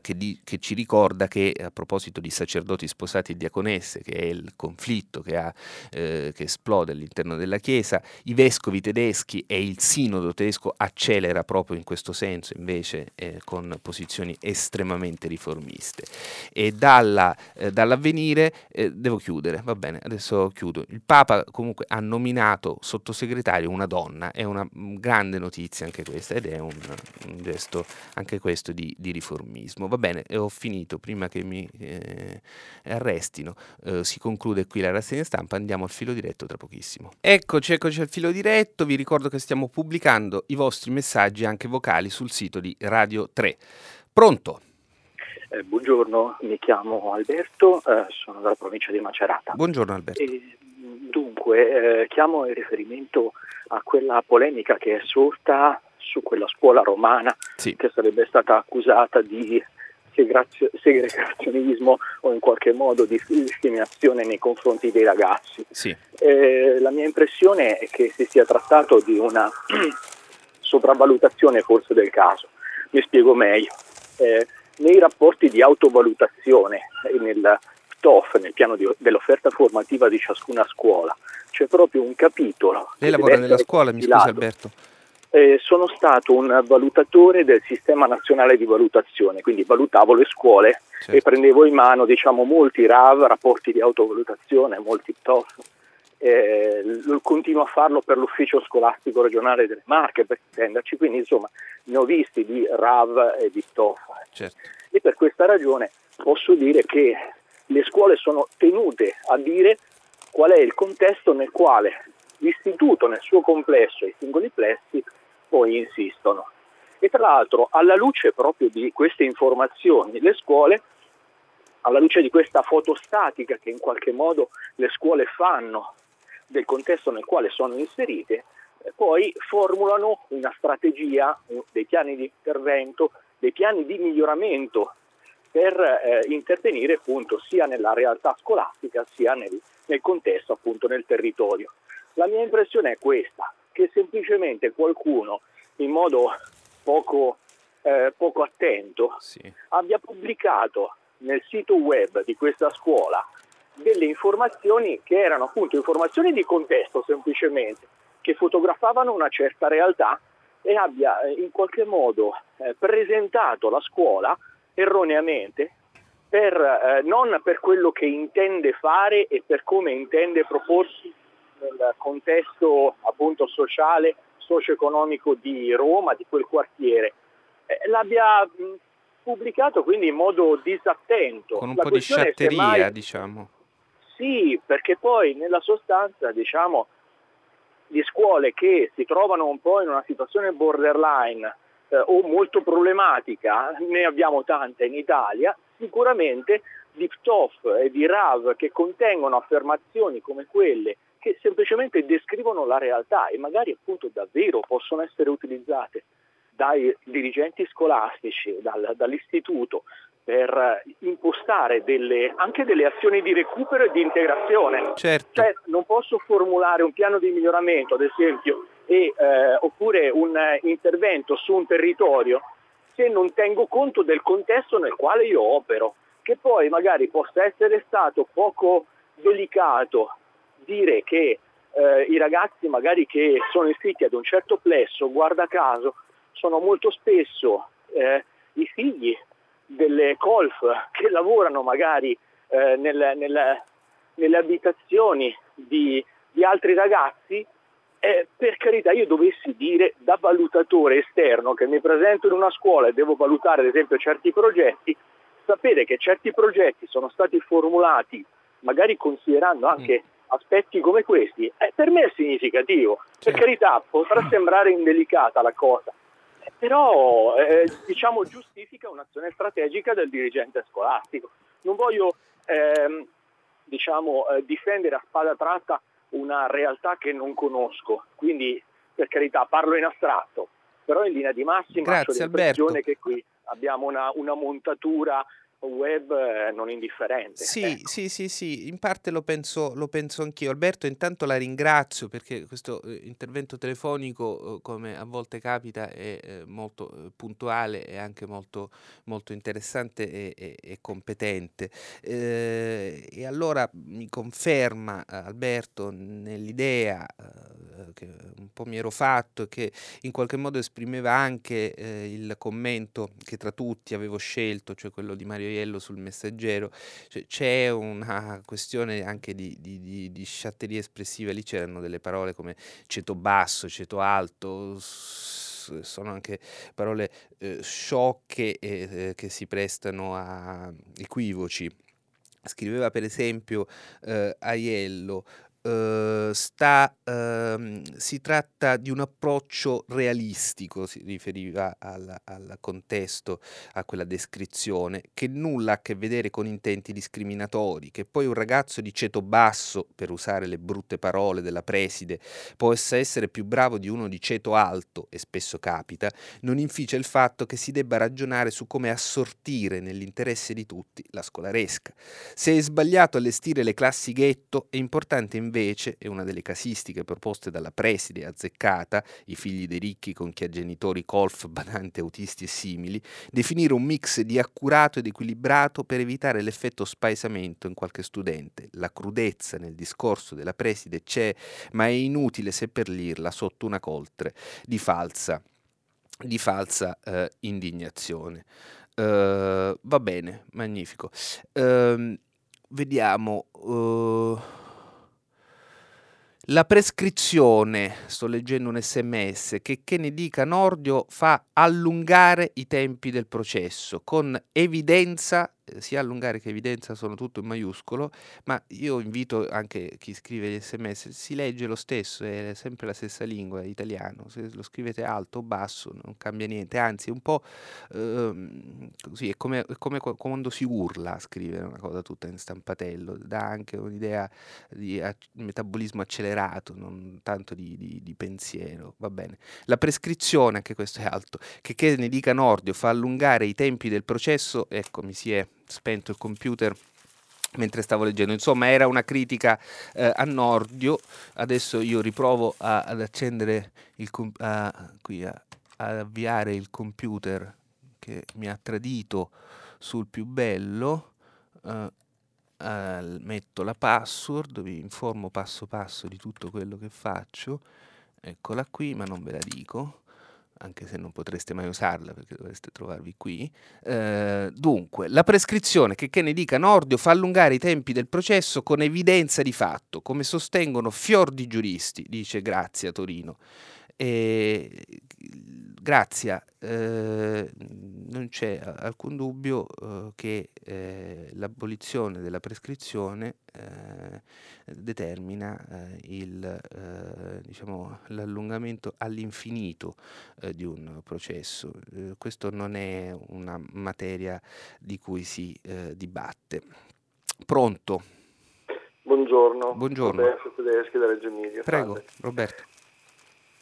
che, di, che, ci ricorda che a proposito di sacerdoti sposati e diaconesse, che è il conflitto che, ha, eh, che, esplode all'interno della Chiesa, i vescovi tedeschi e il sinodo tedesco accelera proprio in questo senso invece eh, con posizioni estremamente riformiste. E dalla, eh, dall'avvenire eh, devo chiudere, va bene, adesso chiudo. Il Papa comunque ha nominato sottosegretario una donna, è una grande notizia anche questa ed è un, un gesto anche questo di, di riformismo terrorismo. Va bene, ho finito, prima che mi eh, arrestino, eh, si conclude qui la rassegna stampa, andiamo al filo diretto tra pochissimo. Eccoci, eccoci al filo diretto, vi ricordo che stiamo pubblicando i vostri messaggi anche vocali sul sito di Radio 3. Pronto? Eh, buongiorno, mi chiamo Alberto, eh, sono dalla provincia di Macerata. Buongiorno Alberto. E, dunque, eh, chiamo in riferimento a quella polemica che è sorta su quella scuola romana sì. che sarebbe stata accusata di segregazionismo o in qualche modo di discriminazione nei confronti dei ragazzi. Sì. Eh, la mia impressione è che si sia trattato di una sopravvalutazione forse del caso. Mi spiego meglio. Eh, nei rapporti di autovalutazione e nel TOF, nel piano di, dell'offerta formativa di ciascuna scuola, c'è proprio un capitolo. Lei lavora nella scuola, mi scusi Alberto? Eh, sono stato un valutatore del sistema nazionale di valutazione, quindi valutavo le scuole certo. e prendevo in mano diciamo, molti RAV, rapporti di autovalutazione, molti TOF. Eh, continuo a farlo per l'ufficio scolastico regionale delle Marche per intenderci, quindi insomma ne ho visti di RAV e di TOF. Certo. E per questa ragione posso dire che le scuole sono tenute a dire qual è il contesto nel quale l'istituto nel suo complesso e i singoli plessi poi insistono. E tra l'altro, alla luce proprio di queste informazioni, le scuole, alla luce di questa fotostatica che in qualche modo le scuole fanno del contesto nel quale sono inserite, eh, poi formulano una strategia, dei piani di intervento, dei piani di miglioramento per eh, intervenire appunto sia nella realtà scolastica sia nel, nel contesto appunto nel territorio. La mia impressione è questa, che semplicemente qualcuno in modo poco, eh, poco attento sì. abbia pubblicato nel sito web di questa scuola delle informazioni che erano appunto informazioni di contesto semplicemente, che fotografavano una certa realtà e abbia eh, in qualche modo eh, presentato la scuola erroneamente per, eh, non per quello che intende fare e per come intende proporsi nel contesto appunto sociale, socio-economico di Roma, di quel quartiere, eh, l'abbia mh, pubblicato quindi in modo disattento. Con un La po' di sciatteria, mai... diciamo. Sì, perché poi nella sostanza, diciamo, di scuole che si trovano un po' in una situazione borderline eh, o molto problematica, ne abbiamo tante in Italia, sicuramente di PTOF e di RAV che contengono affermazioni come quelle che semplicemente descrivono la realtà e magari appunto davvero possono essere utilizzate dai dirigenti scolastici, dal, dall'istituto, per impostare delle, anche delle azioni di recupero e di integrazione. Certo. Cioè, non posso formulare un piano di miglioramento, ad esempio, e, eh, oppure un eh, intervento su un territorio se non tengo conto del contesto nel quale io opero, che poi magari possa essere stato poco delicato dire che eh, i ragazzi magari che sono iscritti ad un certo plesso, guarda caso, sono molto spesso eh, i figli delle colf che lavorano magari eh, nel, nel, nelle abitazioni di, di altri ragazzi, eh, per carità io dovessi dire da valutatore esterno che mi presento in una scuola e devo valutare ad esempio certi progetti, sapere che certi progetti sono stati formulati magari considerando anche mm aspetti come questi, eh, per me è significativo. Per carità, potrà sembrare indelicata la cosa, eh, però eh, diciamo giustifica un'azione strategica del dirigente scolastico. Non voglio ehm, diciamo, eh, difendere a spada tratta una realtà che non conosco, quindi per carità parlo in astratto, però in linea di massima Grazie, ho l'impressione che qui abbiamo una, una montatura web eh, non indifferente. Sì, ecco. sì, sì, sì, in parte lo penso, lo penso anch'io. Alberto, intanto la ringrazio perché questo eh, intervento telefonico, eh, come a volte capita, è eh, molto eh, puntuale e anche molto, molto interessante e, e- e competente. Eh, e allora mi conferma Alberto nell'idea che un po' mi ero fatto e che in qualche modo esprimeva anche il commento che tra tutti avevo scelto, cioè quello di Mario Iello sul messaggero, cioè, c'è una questione anche di, di, di, di sciatteria espressiva, lì c'erano delle parole come ceto basso, ceto alto, sono anche parole eh, sciocche e eh, che si prestano a equivoci. Scriveva per esempio eh, Aiello, eh, sta, ehm, si tratta di un approccio realistico, si riferiva al, al contesto, a quella descrizione, che nulla ha a che vedere con intenti discriminatori, che poi un ragazzo di ceto basso, per usare le brutte parole della preside, possa essere più bravo di uno di ceto alto, e spesso capita, non inficia il fatto che si debba ragionare su come assortire nell'interesse di tutti la scolaresca. Se è sbagliato allestire le classi ghetto, è importante invece, e una delle casistiche proposte dalla preside azzeccata, i figli dei ricchi con chi ha genitori colf, badanti, autisti e simili, definire un mix di accurato ed equilibrato per evitare l'effetto spaesamento in qualche studente. La crudezza nel discorso della preside c'è, ma è inutile seppellirla sotto una coltre di falsa, di falsa eh, indignazione. Uh, va bene, magnifico. Uh, vediamo. Uh, la prescrizione, sto leggendo un sms, che, che ne dica Nordio fa allungare i tempi del processo con evidenza sia allungare che evidenza sono tutto in maiuscolo, ma io invito anche chi scrive gli sms, si legge lo stesso, è sempre la stessa lingua, italiano, se lo scrivete alto o basso non cambia niente, anzi è un po' ehm, così, è come, è come quando si urla a scrivere una cosa tutta in stampatello, dà anche un'idea di ac- metabolismo accelerato, non tanto di, di, di, pensiero, va bene. La prescrizione, anche questo è alto, che, che ne dica Nordio, fa allungare i tempi del processo, ecco mi si è spento il computer mentre stavo leggendo. Insomma, era una critica eh, a Nordio. Adesso io riprovo a, ad accendere il a, qui a, ad avviare il computer che mi ha tradito sul più bello. Uh, uh, metto la password, vi informo passo passo di tutto quello che faccio. Eccola qui, ma non ve la dico anche se non potreste mai usarla perché dovreste trovarvi qui. Eh, dunque, la prescrizione che, che ne dica Nordio fa allungare i tempi del processo con evidenza di fatto, come sostengono fior di giuristi, dice Grazia Torino. E, Grazia, eh, non c'è alcun dubbio eh, che eh, l'abolizione della prescrizione eh, determina eh, il, eh, diciamo, l'allungamento all'infinito di un processo. questo non è una materia di cui si dibatte. Pronto? Buongiorno. Buongiorno. Roberto Tedeschi da Reggio Emilia. Prego, Salve. Roberto.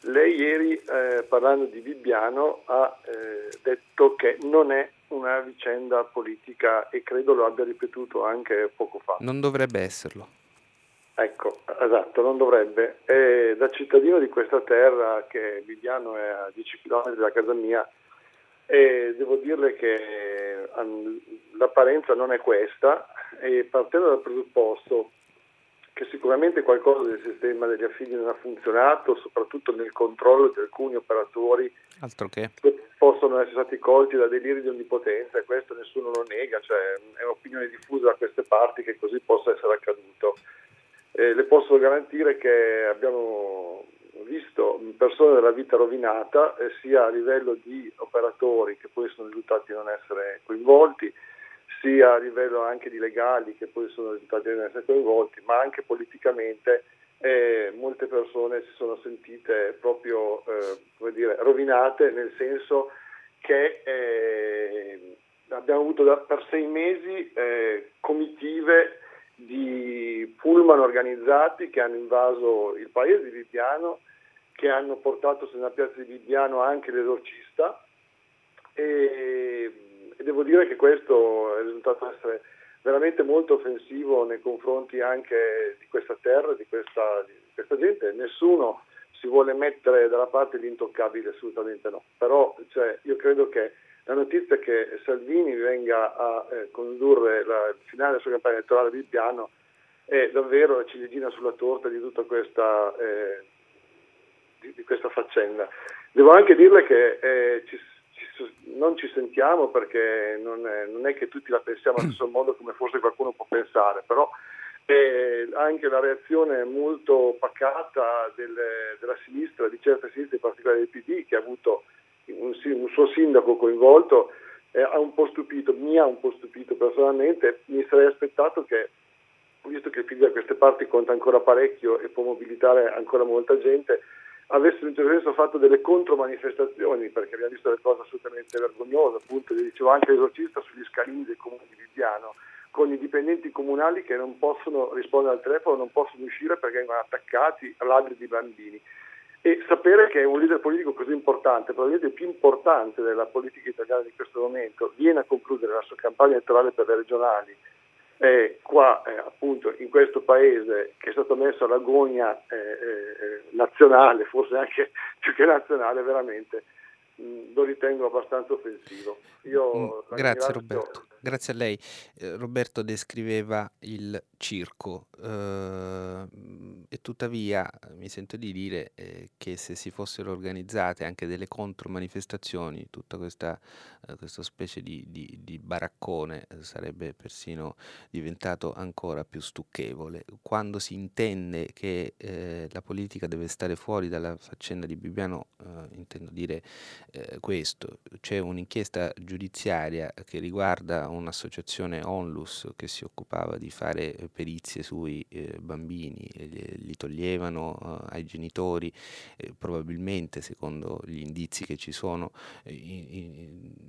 Lei ieri, eh, parlando di Bibbiano, ha eh, detto che non è una vicenda politica e credo lo abbia ripetuto anche poco fa. Non dovrebbe esserlo. Ecco, esatto, non dovrebbe. E da cittadino di questa terra, che Bibbiano è a 10 km da casa mia, e devo dirle che l'apparenza non è questa e partendo dal presupposto che sicuramente qualcosa del sistema degli affidi non ha funzionato, soprattutto nel controllo di alcuni operatori che. che possono essere stati colti da deliri di onnipotenza e questo nessuno lo nega, cioè è un'opinione diffusa da queste parti che così possa essere accaduto. Eh, le posso garantire che abbiamo visto persone della vita rovinata eh, sia a livello di operatori che poi sono risultati non essere coinvolti, sia a livello anche di legali che poi sono risultati essere coinvolti, ma anche politicamente eh, molte persone si sono sentite proprio eh, dire, rovinate nel senso che eh, abbiamo avuto da, per sei mesi eh, comitive di pullman organizzati che hanno invaso il paese di Bibbiano, che hanno portato nella piazza di Bibbiano anche l'esorcista e e devo dire che questo è risultato essere veramente molto offensivo nei confronti anche di questa terra, di questa, di questa gente. Nessuno si vuole mettere dalla parte di intoccabili, assolutamente no. Però cioè, io credo che la notizia che Salvini venga a eh, condurre la, finale della sua campagna elettorale di piano è davvero la ciliegina sulla torta di tutta questa, eh, di, di questa faccenda. Devo anche dirle che eh, ci, non ci sentiamo perché non è, non è, che tutti la pensiamo allo stesso modo come forse qualcuno può pensare, però eh, anche la reazione molto pacata del, della sinistra, di certe sinistre, in particolare del PD, che ha avuto un, un suo sindaco coinvolto, eh, ha un po' stupito, mi ha un po' stupito personalmente, mi sarei aspettato che, visto che il PD da queste parti conta ancora parecchio e può mobilitare ancora molta gente, avessero in senso fatto delle contromanifestazioni, perché abbiamo visto delle cose assolutamente vergognose, appunto, dicevo anche l'esorcista sugli scalini del comune di Viviano, con i dipendenti comunali che non possono rispondere al telefono, non possono uscire perché vengono attaccati ladri di bambini. E sapere che un leader politico così importante, probabilmente il più importante della politica italiana di questo momento, viene a concludere la sua campagna elettorale per le regionali, eh, qua eh, appunto in questo paese che è stato messo all'agonia eh, eh nazionale, forse anche più che nazionale, veramente mh, mm, lo ritengo abbastanza offensivo. Io mm, grazie Roberto. Grazie a lei. Eh, Roberto descriveva il circo eh, e tuttavia mi sento di dire eh, che se si fossero organizzate anche delle contromanifestazioni, tutta questa, eh, questa specie di, di, di baraccone eh, sarebbe persino diventato ancora più stucchevole. Quando si intende che eh, la politica deve stare fuori dalla faccenda di Bibbiano, intendo dire questo, c'è un'inchiesta giudiziaria che riguarda un'associazione Onlus che si occupava di fare eh, perizie sui eh, bambini, li, li toglievano eh, ai genitori, eh, probabilmente secondo gli indizi che ci sono, eh,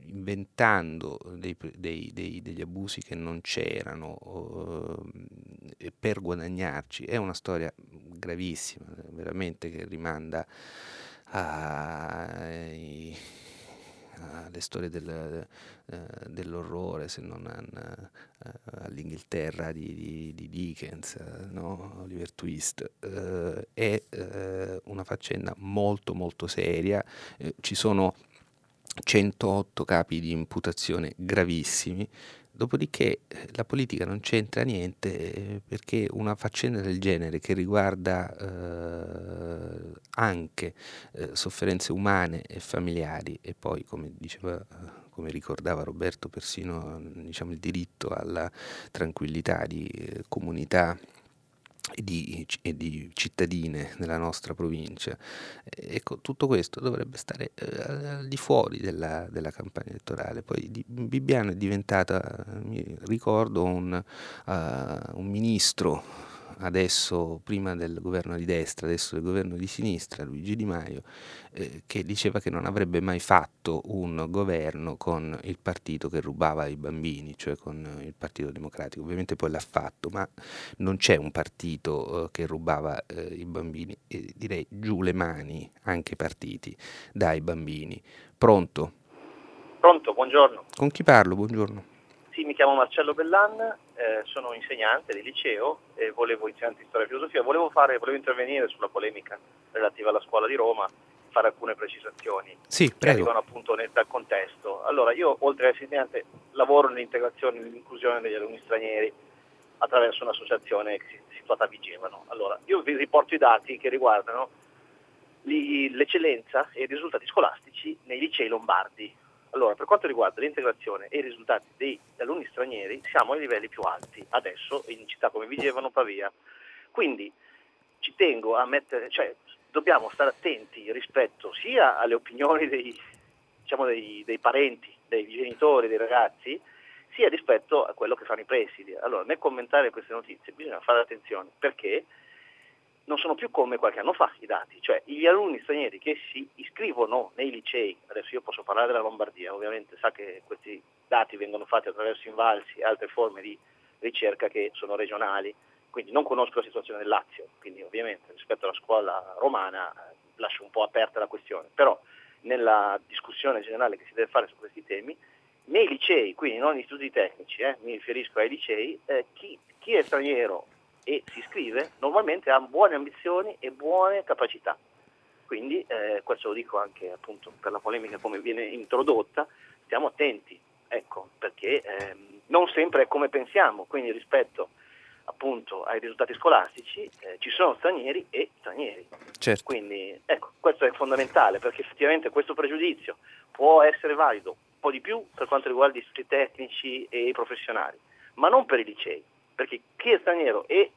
inventando dei, dei, dei, degli abusi che non c'erano per guadagnarci. È una storia gravissima, veramente che rimanda ai alle storie del, eh, dell'orrore, se non an, eh, all'Inghilterra di, di, di Dickens, no? Oliver Twist. Eh, è eh, una faccenda molto molto seria, eh, ci sono 108 capi di imputazione gravissimi, Dopodiché eh, la politica non c'entra niente eh, perché una faccenda del genere che riguarda eh, anche eh, sofferenze umane e familiari e poi come diceva come ricordava Roberto persino diciamo, il diritto alla tranquillità di eh, comunità e di, e di, cittadine nella nostra provincia. Ecco, tutto questo dovrebbe stare eh, al di fuori della, della, campagna elettorale. Poi di, Bibbiano è diventata, mi ricordo, un, uh, un ministro adesso prima del governo di destra, adesso del governo di sinistra, Luigi Di Maio, eh, che diceva che non avrebbe mai fatto un governo con il partito che rubava i bambini, cioè con il Partito Democratico. Ovviamente poi l'ha fatto, ma non c'è un partito eh, che rubava eh, i bambini, e direi giù le mani, anche i partiti, dai bambini. Pronto? Pronto, buongiorno. Con chi parlo? Buongiorno. Sì, mi chiamo Marcello Bellan, eh, sono insegnante di liceo e volevo insegnante di storia e filosofia, volevo, fare, volevo intervenire sulla polemica relativa alla scuola di Roma, fare alcune precisazioni sì, che arrivano appunto nel, dal contesto. Allora, io oltre a essere insegnante lavoro nell'integrazione e nell'inclusione degli alunni stranieri attraverso un'associazione situata a Vigevano. Allora, io vi riporto i dati che riguardano l'eccellenza e i risultati scolastici nei licei lombardi allora, per quanto riguarda l'integrazione e i risultati degli alunni stranieri, siamo ai livelli più alti adesso in città come Vigevano, Pavia. Quindi ci tengo a mettere, cioè dobbiamo stare attenti rispetto sia alle opinioni dei, diciamo, dei, dei parenti, dei genitori, dei ragazzi, sia rispetto a quello che fanno i presidi. Allora, nel commentare queste notizie bisogna fare attenzione perché non sono più come qualche anno fa i dati, cioè gli alunni stranieri che si iscrivono nei licei, adesso io posso parlare della Lombardia, ovviamente sa che questi dati vengono fatti attraverso invalsi e altre forme di ricerca che sono regionali, quindi non conosco la situazione del Lazio, quindi ovviamente rispetto alla scuola romana eh, lascio un po' aperta la questione, però nella discussione generale che si deve fare su questi temi nei licei, quindi non negli istituti tecnici, eh, mi riferisco ai licei, eh, chi, chi è straniero e si iscrive normalmente ha buone ambizioni e buone capacità. Quindi eh, questo lo dico anche appunto per la polemica come viene introdotta, stiamo attenti, ecco, perché ehm, non sempre è come pensiamo, quindi rispetto appunto ai risultati scolastici eh, ci sono stranieri e stranieri. Certo. Quindi ecco, questo è fondamentale perché effettivamente questo pregiudizio può essere valido un po' di più per quanto riguarda gli istituti tecnici e i professionali, ma non per i licei, perché chi è straniero e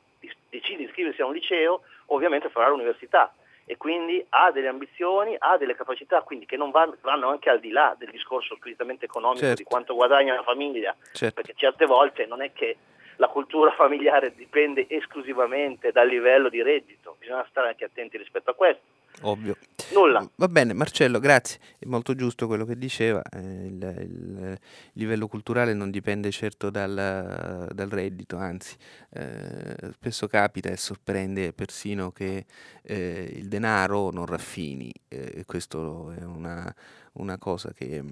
decide di iscriversi a un liceo ovviamente farà l'università e quindi ha delle ambizioni, ha delle capacità, quindi che non vanno, vanno anche al di là del discorso squisitamente economico certo. di quanto guadagna la famiglia, Certo. perché certe volte non è che la cultura familiare dipende esclusivamente dal livello di reddito, bisogna stare anche attenti rispetto a questo. Ovvio. Nulla. Va bene, Marcello, grazie. È molto giusto quello che diceva. eh, il, il livello culturale non dipende certo dal, dal reddito, anzi, eh, spesso capita e sorprende persino che eh, il denaro non raffini. eh, questo è una, una cosa che mm,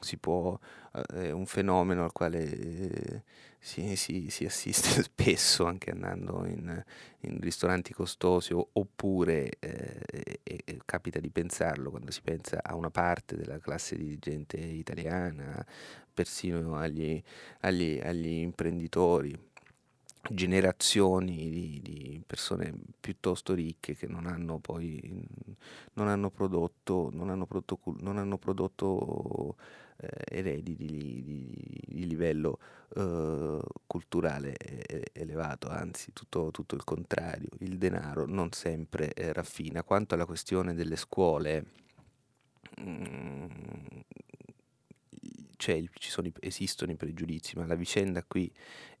si può, eh, è un fenomeno al quale eh, si, si- si assiste spesso anche andando in, in ristoranti costosi oppure eh, e- e capita di pensarlo quando si pensa a una parte della classe dirigente italiana, persino agli, agli- agli imprenditori, generazioni di, di persone piuttosto ricche che non hanno poi non hanno prodotto, non hanno prodotto, non hanno prodotto eh, eredi di, di- di livello eh, culturale e- elevato, anzi tutto, tutto il contrario, il denaro non sempre eh, raffina. Quanto alla questione delle scuole, mm, c'è il- sono esistono i pregiudizi, ma la vicenda qui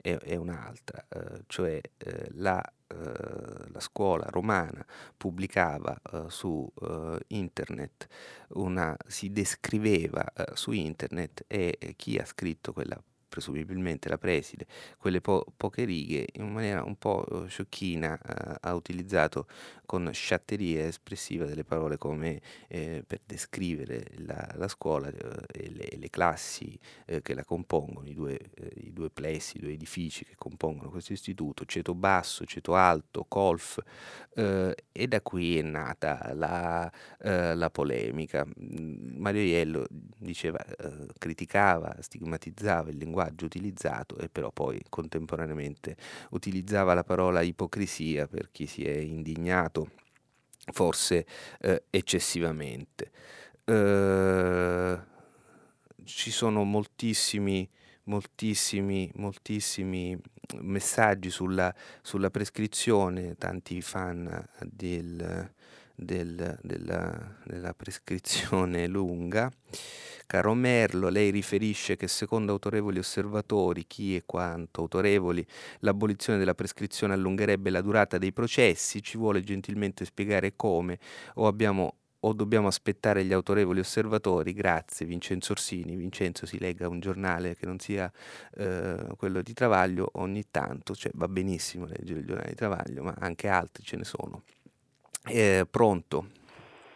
è, è un'altra, eh, cioè eh, la, eh, la scuola romana pubblicava eh, su eh, internet, una, si descriveva eh, su internet e chi ha scritto quella presumibilmente la preside, quelle po- poche righe, in maniera un po' eh, sciocchina eh, ha utilizzato con sciatteria espressiva delle parole come eh, per descrivere la, la scuola eh, e le, le classi eh, che la compongono, i due, eh, i due plessi, i due edifici che compongono questo istituto, ceto basso, ceto alto, colf, e da qui è nata la, la polemica. Mario Iello diceva, criticava, stigmatizzava il linguaggio utilizzato e però poi contemporaneamente utilizzava la parola ipocrisia per chi si è indignato, forse eh, eccessivamente. Eh, ci sono moltissimi, moltissimi, moltissimi messaggi sulla, sulla prescrizione, tanti fan del, del- della, della prescrizione lunga. Caro Merlo, lei riferisce che secondo autorevoli osservatori, chi e quanto autorevoli, l'abolizione della prescrizione allungherebbe la durata dei processi, ci vuole gentilmente spiegare come o abbiamo o dobbiamo aspettare gli autorevoli osservatori? Grazie Vincenzo Orsini. Vincenzo si legga un giornale che non sia eh, quello di Travaglio ogni tanto, cioè va benissimo leggere il giornale di Travaglio, ma anche altri ce ne sono. Eh, pronto?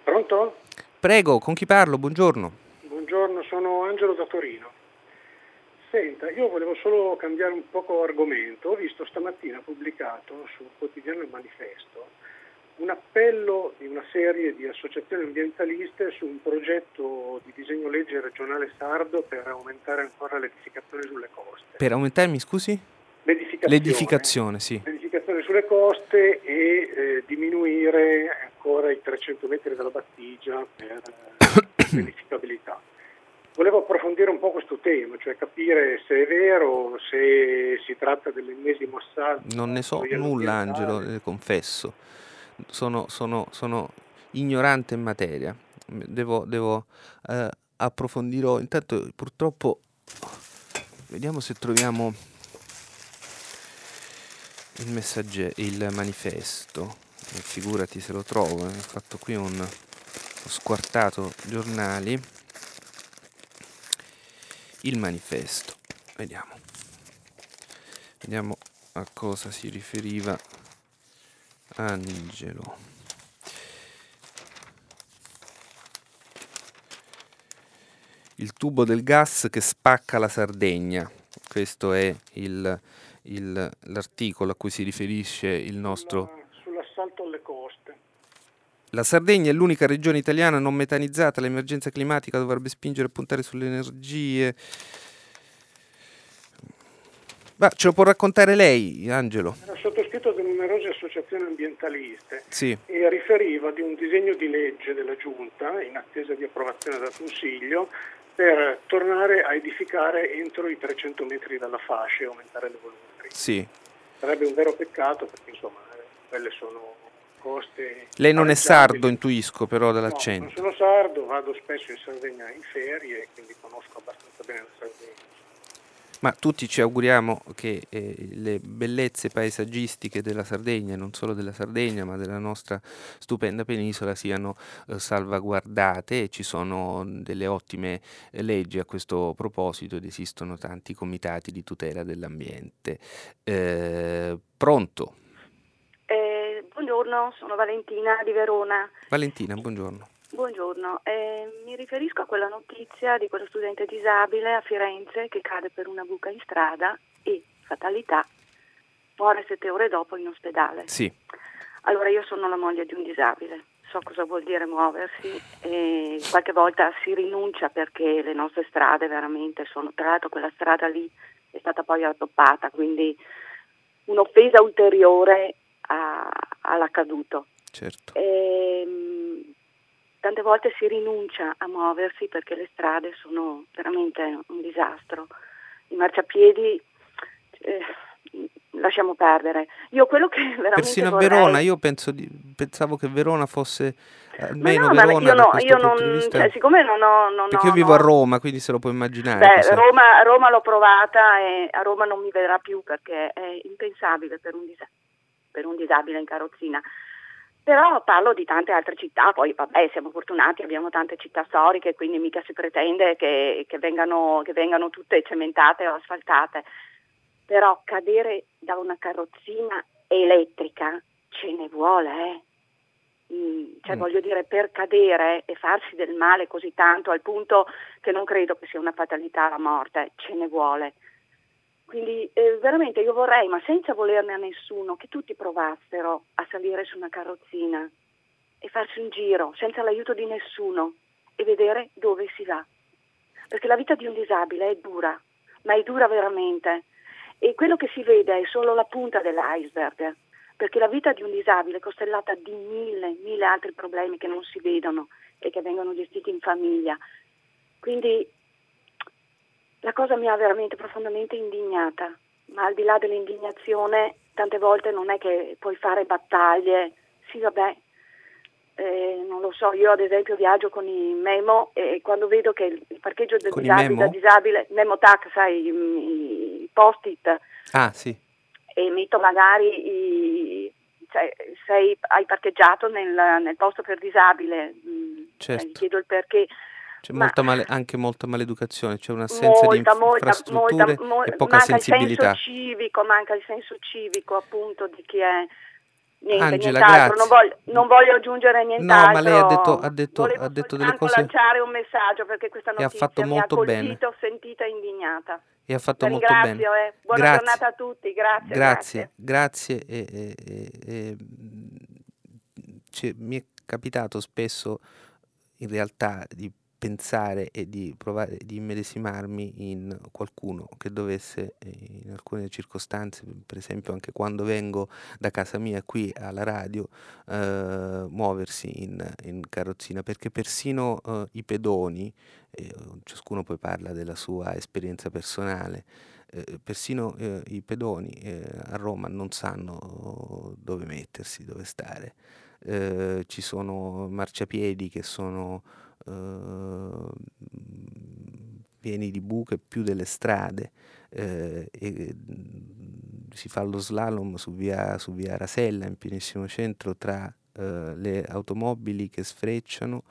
Pronto? Prego, con chi parlo? Buongiorno. Buongiorno, sono Angelo da Torino. Senta, io volevo solo cambiare un poco argomento. Ho visto stamattina pubblicato sul quotidiano Il Manifesto un appello di una serie di associazioni ambientaliste su un progetto di disegno legge regionale sardo per aumentare ancora l'edificazione sulle coste. Per aumentare, mi scusi? L'edificazione. L'edificazione, sì. L'edificazione sulle coste e eh, diminuire ancora i 300 metri della battigia per eh, l'edificabilità. Volevo approfondire un po' questo tema, cioè capire se è vero, se si tratta dell'ennesimo assalto. Non ne so nulla. Angelo, le confesso. Sono, sono- sono ignorante in materia. Devo, devo eh, approfondirò. Intanto, purtroppo, vediamo se troviamo il messaggio, il manifesto. Eh, Figurati se lo trovo. eh, Ho fatto qui un ho squartato giornali. Il manifesto. Vediamo. Vediamo a cosa si riferiva Angelo. Il tubo del gas che spacca la Sardegna. Questo è il, il, l'articolo a cui si riferisce il nostro... Sull'assalto alle coste. La Sardegna è l'unica regione italiana non metanizzata, l'emergenza climatica dovrebbe spingere a puntare sulle energie. Ma ce lo può raccontare lei, Angelo? Era sottoscritto da numerose associazioni ambientaliste sì. e riferiva di un disegno di legge della Giunta in attesa di approvazione dal Consiglio per tornare a edificare entro i 300 metri dalla fascia e aumentare le volumetrie. Sì. Sarebbe un vero peccato perché insomma quelle sono coste... Lei non è sardo, intuisco però dall'accento. No, non sono sardo, vado spesso in Sardegna in ferie, quindi conosco abbastanza bene la Sardegna ma tutti ci auguriamo che eh, le bellezze paesaggistiche della Sardegna, non solo della Sardegna, ma della nostra stupenda penisola, siano eh, salvaguardate e ci sono delle ottime eh, leggi a questo proposito ed esistono tanti comitati di tutela dell'ambiente. Eh, pronto? Eh, buongiorno, sono Valentina di Verona. Valentina, buongiorno. Buongiorno, eh, mi riferisco a quella notizia di quello studente disabile a Firenze che cade per una buca in strada e, fatalità, muore sette ore dopo in ospedale. Sì. Allora io sono la moglie di un disabile, so cosa vuol dire muoversi e qualche volta si rinuncia perché le nostre strade veramente sono, tra l'altro quella strada lì è stata poi rattoppata, quindi un'offesa ulteriore a, all'accaduto. Certo. E, ehm, tante volte si rinuncia a muoversi perché le strade sono veramente un disastro. I marciapiedi eh, lasciamo perdere. Io quello che veramente Persino vorrei... a Verona, io penso di, pensavo che Verona fosse almeno no, Verona io, no, io non, vista... cioè, siccome non ho... Non perché ho, io vivo no. a Roma, quindi se lo puoi immaginare. Beh, Roma, Roma, l'ho provata e a Roma non mi vedrà più perché è impensabile per un, dis- per un disabile in carrozzina. Però parlo di tante altre città, poi vabbè siamo fortunati, abbiamo tante città storiche, quindi mica si pretende che, che, vengano, che vengano tutte cementate o asfaltate. Però cadere da una carrozzina elettrica ce ne vuole, eh? mm, cioè mm. voglio dire, per cadere e farsi del male così tanto al punto che non credo che sia una fatalità la morte, ce ne vuole. Quindi eh, veramente io vorrei, ma senza volerne a nessuno, che tutti provassero a salire su una carrozzina e farsi un giro senza l'aiuto di nessuno e vedere dove si va. Perché la vita di un disabile è dura, ma è dura veramente. E quello che si vede è solo la punta dell'iceberg, perché la vita di un disabile è costellata di mille, mille altri problemi che non si vedono e che vengono gestiti in famiglia. Quindi la cosa mi ha veramente profondamente indignata, ma al di là dell'indignazione tante volte non è che puoi fare battaglie, sì vabbè, eh, non lo so, io ad esempio viaggio con i Memo e quando vedo che il parcheggio del disabile, da disabile, Memo Tac, sai, i, i post-it, ah, sì. e metto magari i, cioè, sei, hai parcheggiato nel, nel, posto per disabile, certo. gli chiedo il perché c'è molta male, anche molta maleducazione, c'è un'assenza molta, di infrastrutture molta, molta, e poca manca sensibilità. Il senso civico, manca il senso civico appunto di chi è niente, Angela, nient'altro. Non voglio, non voglio, aggiungere nient'altro. No, ma lei ha detto, ha detto, ha detto delle cose. lanciare un messaggio perché questa notizia ha fatto molto mi ha colpito, bene. sentita e indignata. E ha fatto molto bene. Eh. Buona grazie. giornata a tutti, grazie. Grazie, grazie. grazie e, e, e, mi è capitato spesso in realtà di pensare e di provare di immedesimarmi in qualcuno che dovesse in alcune circostanze, per esempio anche quando vengo da casa mia qui alla radio, eh, muoversi in, in, carrozzina, perché persino eh, i pedoni, eh, ciascuno poi parla della sua esperienza personale, eh, persino eh, i pedoni eh, a Roma non sanno dove mettersi, dove stare. ci sono marciapiedi che sono pieni di buche più delle strade eh, e si fa lo slalom su via, su via Rasella in pienissimo centro tra eh, le automobili che sfrecciano,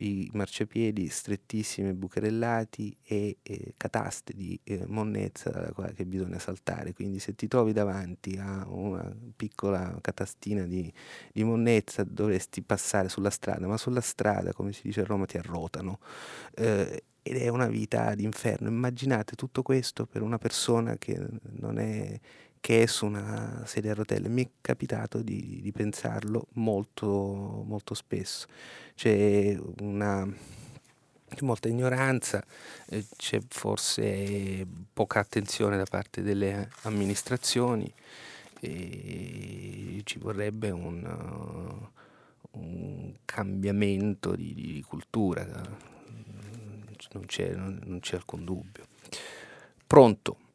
i marciapiedi strettissimi bucherellati e, e cataste di eh, monnezza che bisogna saltare. Quindi se ti trovi davanti a una piccola catastina di, di monnezza dovresti passare sulla strada, ma sulla strada, come si dice a Roma, ti arrotano. Eh, ed è una vita d'inferno. Immaginate tutto questo per una persona che non è che è su una sedia a rotelle. Mi è capitato di, di pensarlo molto, molto spesso. C'è una molta ignoranza, eh, c'è forse poca attenzione da parte delle amministrazioni e ci vorrebbe un, uh, un cambiamento di, di, cultura, non c'è, non, non c'è alcun dubbio. Pronto?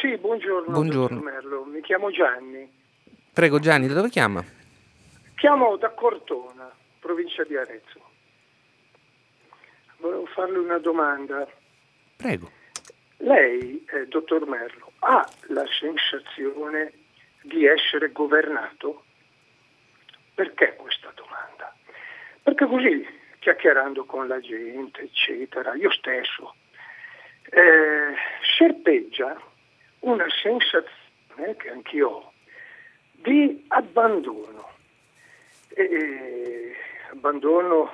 Sì, buongiorno. Buongiorno. Merlo. Mi chiamo Gianni. Prego Gianni, da dove chiama? Chiamo da Cortona, provincia di Arezzo. Volevo farle una domanda. Prego. Lei, eh, dottor Merlo, ha la sensazione di essere governato? Perché questa domanda? Perché così, chiacchierando con la gente, eccetera, io stesso, eh, serpeggia una sensazione che anch'io ho di abbandono, e, abbandono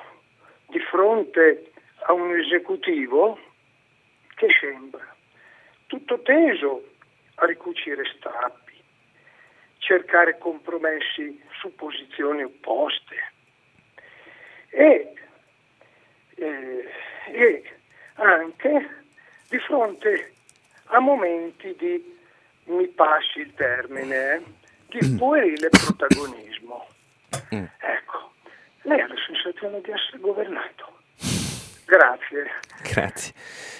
di fronte a un esecutivo che sembra tutto teso a ricucire strappi, cercare compromessi su posizioni opposte. E, e, e anche di fronte a momenti di, mi passi il termine, eh, di mm. puerile protagonismo. Mm. Ecco, lei ha la sensazione di essere governato. Grazie. Grazie,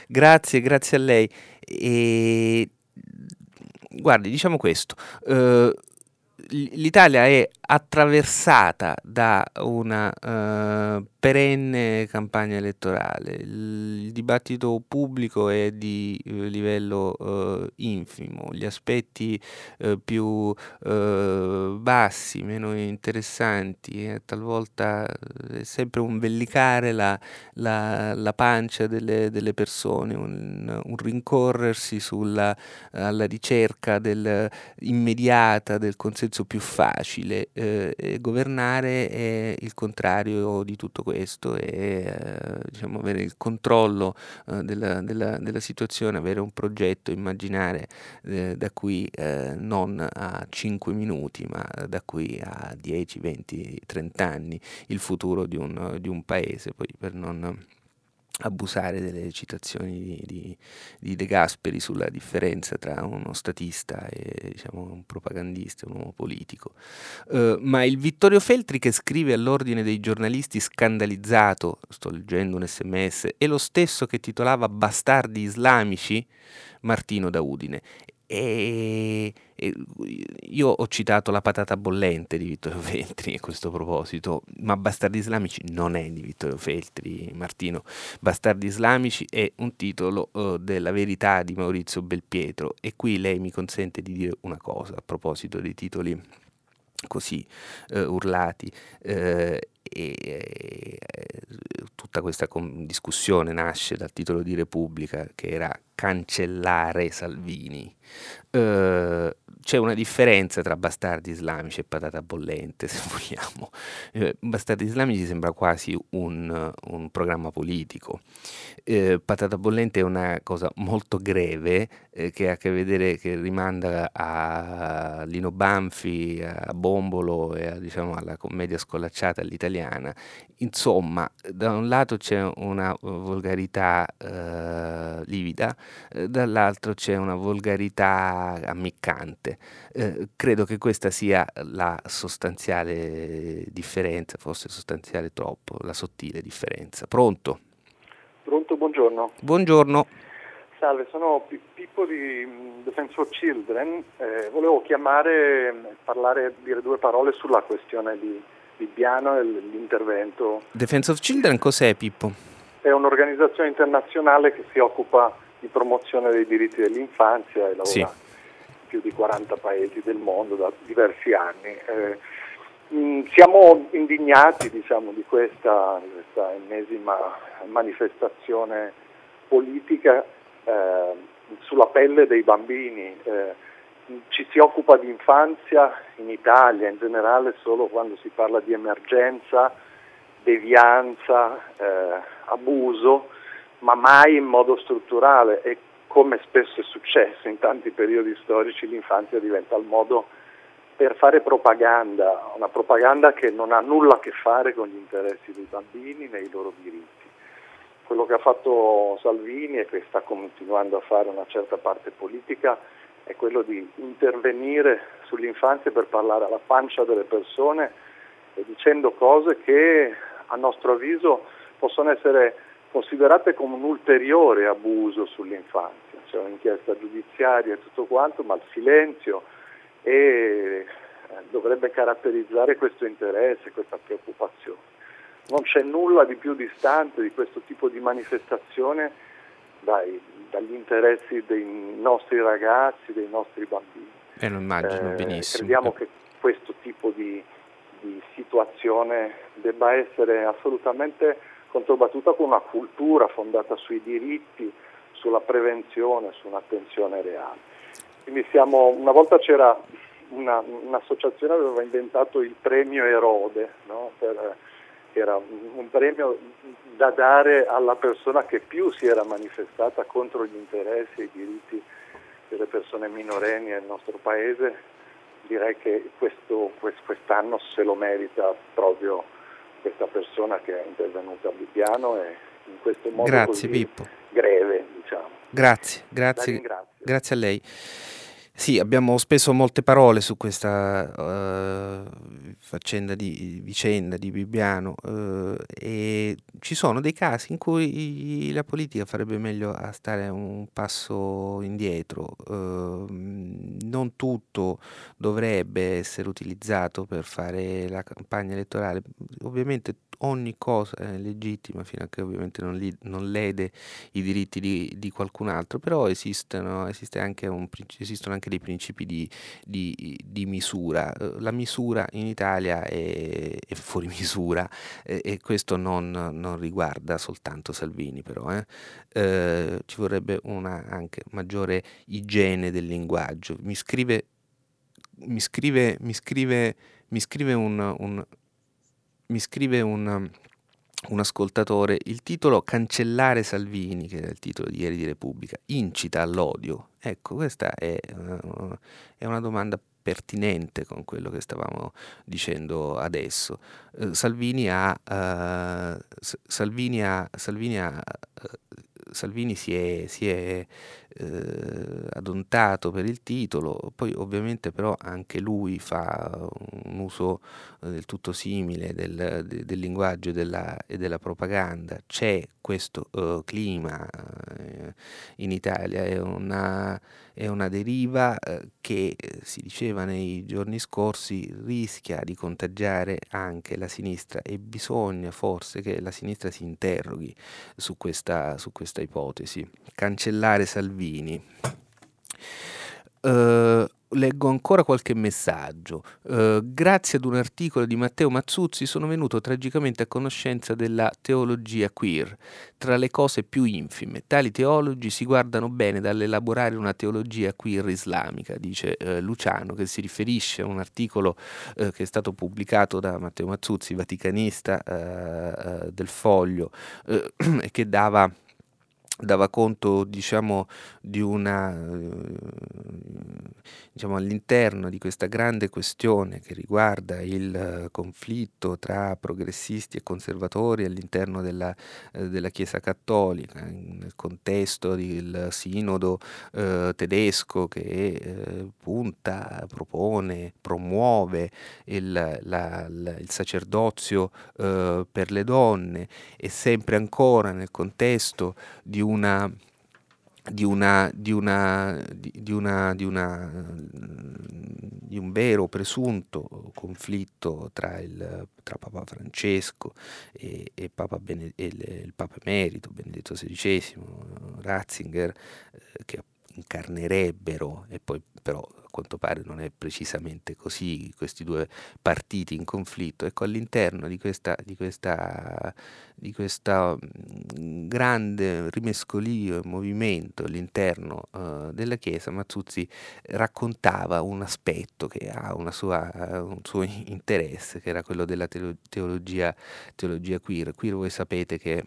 grazie, grazie a lei. E, guardi, diciamo questo. Uh, L'Italia è attraversata da una uh, perenne campagna elettorale. Il, dibattito pubblico è di eh, livello eh, infimo, gli aspetti più bassi, meno interessanti, eh, talvolta è sempre un vellicare la, la, la pancia delle, delle persone, un, un, rincorrersi sulla, alla ricerca del, immediata del consenso più facile. Eh, governare è il contrario di tutto questo e eh, diciamo, avere il controllo eh, della, della, della, situazione, avere un progetto, immaginare eh, da qui non a 5 minuti ma da qui a 10, 20, 30 anni il futuro di un, di un paese, poi per non abusare delle citazioni di, di, di, De Gasperi sulla differenza tra uno statista e diciamo, un propagandista, un uomo politico. Uh, ma il Vittorio Feltri che scrive all'ordine dei giornalisti scandalizzato, sto leggendo un sms, è lo stesso che titolava Bastardi islamici Martino da Udine. E, io ho citato la patata bollente di Vittorio Feltri a questo proposito, ma Bastardi Islamici non è di Vittorio Feltri, Martino. Bastardi Islamici è un titolo uh, della verità di Maurizio Belpietro e qui lei mi consente di dire una cosa a proposito dei titoli così uh, urlati. Uh, e, tutta questa discussione nasce dal titolo di Repubblica che era cancellare Salvini. Uh, c'è una differenza tra bastardi islamici e patata bollente, se vogliamo. Eh, bastardi islamici sembra quasi un, un programma politico. Eh, patata bollente è una cosa molto greve eh, che ha a che vedere, che rimanda a Lino Banfi, a Bombolo e a, diciamo, alla commedia scolacciata all'italiana. Insomma, da un lato c'è una volgarità eh, livida, eh, dall'altro c'è una volgarità ammiccante. Eh, credo che questa sia la sostanziale differenza, forse sostanziale troppo, la sottile differenza. Pronto? Pronto, buongiorno. Buongiorno. Salve, sono Pippo di mm, Defense for Children. Eh, volevo chiamare, mm, parlare, dire due parole sulla questione di Bibbiano e l'intervento. Defense of Children cos'è Pippo? È un'organizzazione internazionale che si occupa di promozione dei diritti dell'infanzia e lavora sì. in più di 40 paesi del mondo da diversi anni. Eh, Mm, siamo indignati diciamo, di questa, questa, ennesima manifestazione politica eh, sulla pelle dei bambini. Eh, ci si occupa di infanzia in Italia in generale solo quando si parla di emergenza, devianza, eh, abuso, ma mai in modo strutturale e come spesso è successo in tanti periodi storici l'infanzia diventa il modo per fare propaganda, una propaganda che non ha nulla a che fare con gli interessi dei bambini nei loro diritti. Quello che ha fatto Salvini e che sta continuando a fare una certa parte politica è quello di intervenire sull'infanzia per parlare alla pancia delle persone e dicendo cose che a nostro avviso possono essere considerate come un ulteriore abuso sull'infanzia, c'è un'inchiesta giudiziaria e tutto quanto, ma il silenzio e eh, dovrebbe caratterizzare questo interesse, questa preoccupazione. Non c'è nulla di più distante di questo tipo di manifestazione dai, dagli interessi dei nostri ragazzi, dei nostri bambini. E lo immagino eh, benissimo. Crediamo che questo tipo di, di situazione debba essere assolutamente controbattuta con una cultura fondata sui diritti, sulla prevenzione, su un'attenzione reale. Quindi siamo, una volta c'era una, un'associazione che aveva inventato il premio Erode, no? per, era un premio da dare alla persona che più si era manifestata contro gli interessi e i diritti delle persone minorenni nel nostro paese. Direi che questo, quest'anno se lo merita proprio questa persona che è intervenuta a Bibbiano e in questo modo grazie, Pippo. greve. Diciamo. Grazie, grazie, grazie a lei. Sì, abbiamo speso molte parole su questa uh, faccenda di vicenda di Bibbiano uh, e ci sono dei casi in cui la politica farebbe meglio a stare un passo indietro. Uh, non tutto dovrebbe essere utilizzato per fare la campagna elettorale. Ovviamente ogni cosa è legittima fino a che ovviamente non, li, non lede i diritti di, di qualcun altro, però esistono, esiste anche un, esistono anche dei principi di, di, di, misura. Eh, la misura in Italia è, è fuori misura e, e questo non, non, riguarda soltanto Salvini però. Eh. Eh, ci vorrebbe una anche maggiore igiene del linguaggio. Mi scrive, mi scrive, mi scrive, mi scrive un, un mi scrive un, un ascoltatore, il titolo Cancellare Salvini, che era il titolo di ieri di Repubblica, incita all'odio. Ecco, questa è, uh, è una domanda pertinente con quello che stavamo dicendo adesso. Uh, Salvini ha, uh, Salvini ha, Salvini ha Salvini si è, si è eh, adontato per il titolo, poi ovviamente però anche lui fa un uso eh, del tutto simile del, del linguaggio della, e della, propaganda. C'è questo uh, clima uh, in Italia, è una, è una deriva uh, che si diceva nei giorni scorsi rischia di contagiare anche la sinistra e bisogna forse che la sinistra si interroghi su questa, su questa ipotesi. Cancellare Salvini. Uh, leggo ancora qualche messaggio. Uh, grazie ad un articolo di Matteo Mazzuzzi sono venuto tragicamente a conoscenza della teologia queer. Tra le cose più infime, tali teologi si guardano bene dall'elaborare una teologia queer islamica, dice uh, Luciano, che si riferisce a un articolo uh, che è stato pubblicato da Matteo Mazzuzzi, vaticanista del Foglio, e che dava dava conto diciamo di una diciamo all'interno di questa grande questione che riguarda il conflitto tra progressisti e conservatori all'interno della, eh, della Chiesa Cattolica nel contesto del sinodo eh, tedesco che eh, punta, propone, promuove il, la, la, il sacerdozio eh, per le donne e sempre ancora nel contesto di una di, una, di, una, di, una, di, di un vero presunto conflitto tra, il, tra Papa Francesco e, e, Papa Bene, e il, il, Papa Emerito Benedetto XVI, Ratzinger, eh, che incarnerebbero, e poi però quanto pare non è precisamente così, questi due partiti in conflitto, ecco all'interno di questa, di questa, di questa mm, grande rimescolio e movimento all'interno uh, della Chiesa, Mazzuzzi raccontava un aspetto che ha sua, un suo interesse, che era quello della teologia, teologia queer. Queer voi sapete che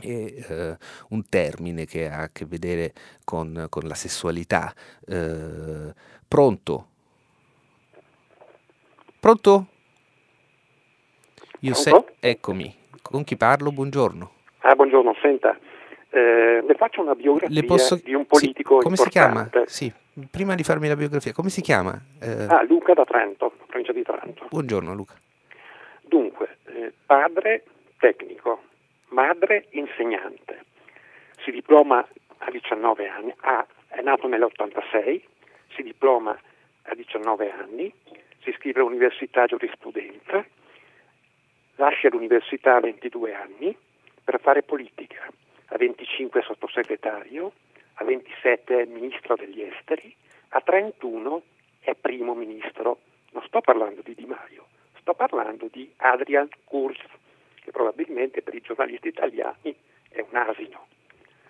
è eh, un termine che ha a che vedere con, con la sessualità. Eh, pronto? Pronto? Io se- eccomi, con chi parlo? Buongiorno. Ah, buongiorno, senta, eh, le faccio una biografia posso... di un politico sì. Come importante. si chiama? Sì, prima di farmi la biografia, come si chiama? Eh... Ah, Luca da Trento, provincia di Trento. Buongiorno Luca. Dunque, eh, padre tecnico, madre insegnante, si diploma a 19 anni, ah, è nato nell'86, si diploma a 19 anni, si iscrive all'università giurisprudenza, lascia l'università a 22 anni per fare politica, a 25 sottosegretario, a 27 è ministro degli esteri, a 31 è primo ministro. Non sto parlando di Di Maio, sto parlando di Adrian Kurz che probabilmente per i giornalisti italiani è un asino.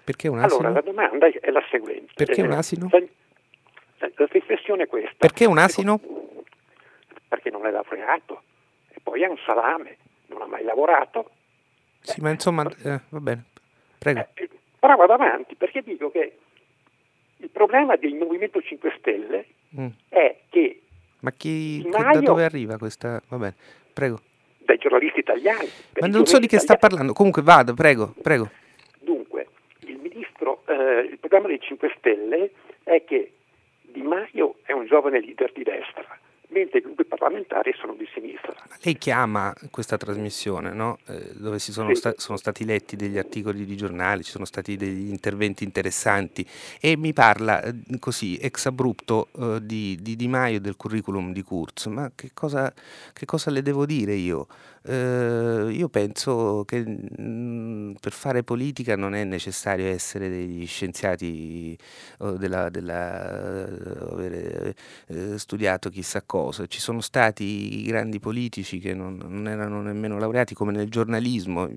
Perché un asino? Allora, la domanda è la seguente. Perché un asino? La, la riflessione è questa. Perché un asino? Perché non è laureato e poi è un salame, non ha mai lavorato. Sì, ma insomma, eh, va bene, prego. Eh, però vado avanti perché dico che il problema del Movimento 5 Stelle mm. è che... Ma chi, Maio, da dove arriva questa... Va bene, prego dai giornalisti italiani. Ma non so di che italiani. sta parlando, comunque vado, prego, prego. Dunque, il ministro, eh, il programma dei 5 Stelle è che Di Maio è un giovane leader di destra, mentre i gruppi parlamentari sono di sinistra. Lei chiama questa trasmissione, no? eh, dove sono, sì. sta- sono, stati letti degli articoli di giornali, ci sono stati degli interventi interessanti e mi parla eh, così ex abrupto eh, di, di, Di Maio e del curriculum di Kurz. Ma che cosa, che cosa le devo dire io? Eh, io penso che mh, mm, per fare politica non è necessario essere degli scienziati o della, della, avere eh, studiato chissà cosa. Ci sono stati grandi politici che non, non erano nemmeno laureati, come nel giornalismo.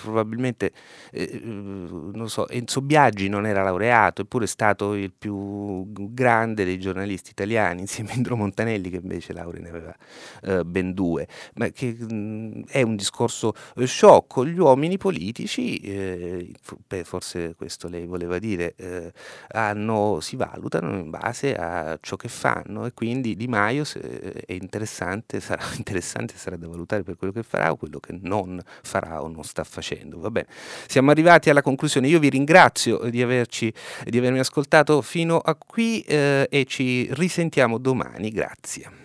Probabilmente, eh, non so, Enzo Biaggi non era laureato, eppure è stato il più grande dei giornalisti italiani, insieme a Indro Montanelli, che invece laurea ne aveva eh, ben due. Ma che, mh, mm, è un discorso eh, sciocco, gli uomini politici, eh, forse questo lei voleva dire, eh, hanno, si valutano in base a ciò che fanno e quindi Di Maio è interessante, sarà interessante, sarà da valutare per quello che farà o quello che non farà o non sta facendo. Va bene. Siamo arrivati alla conclusione, io vi ringrazio di, averci, di avermi ascoltato fino a qui eh, e ci risentiamo domani, grazie.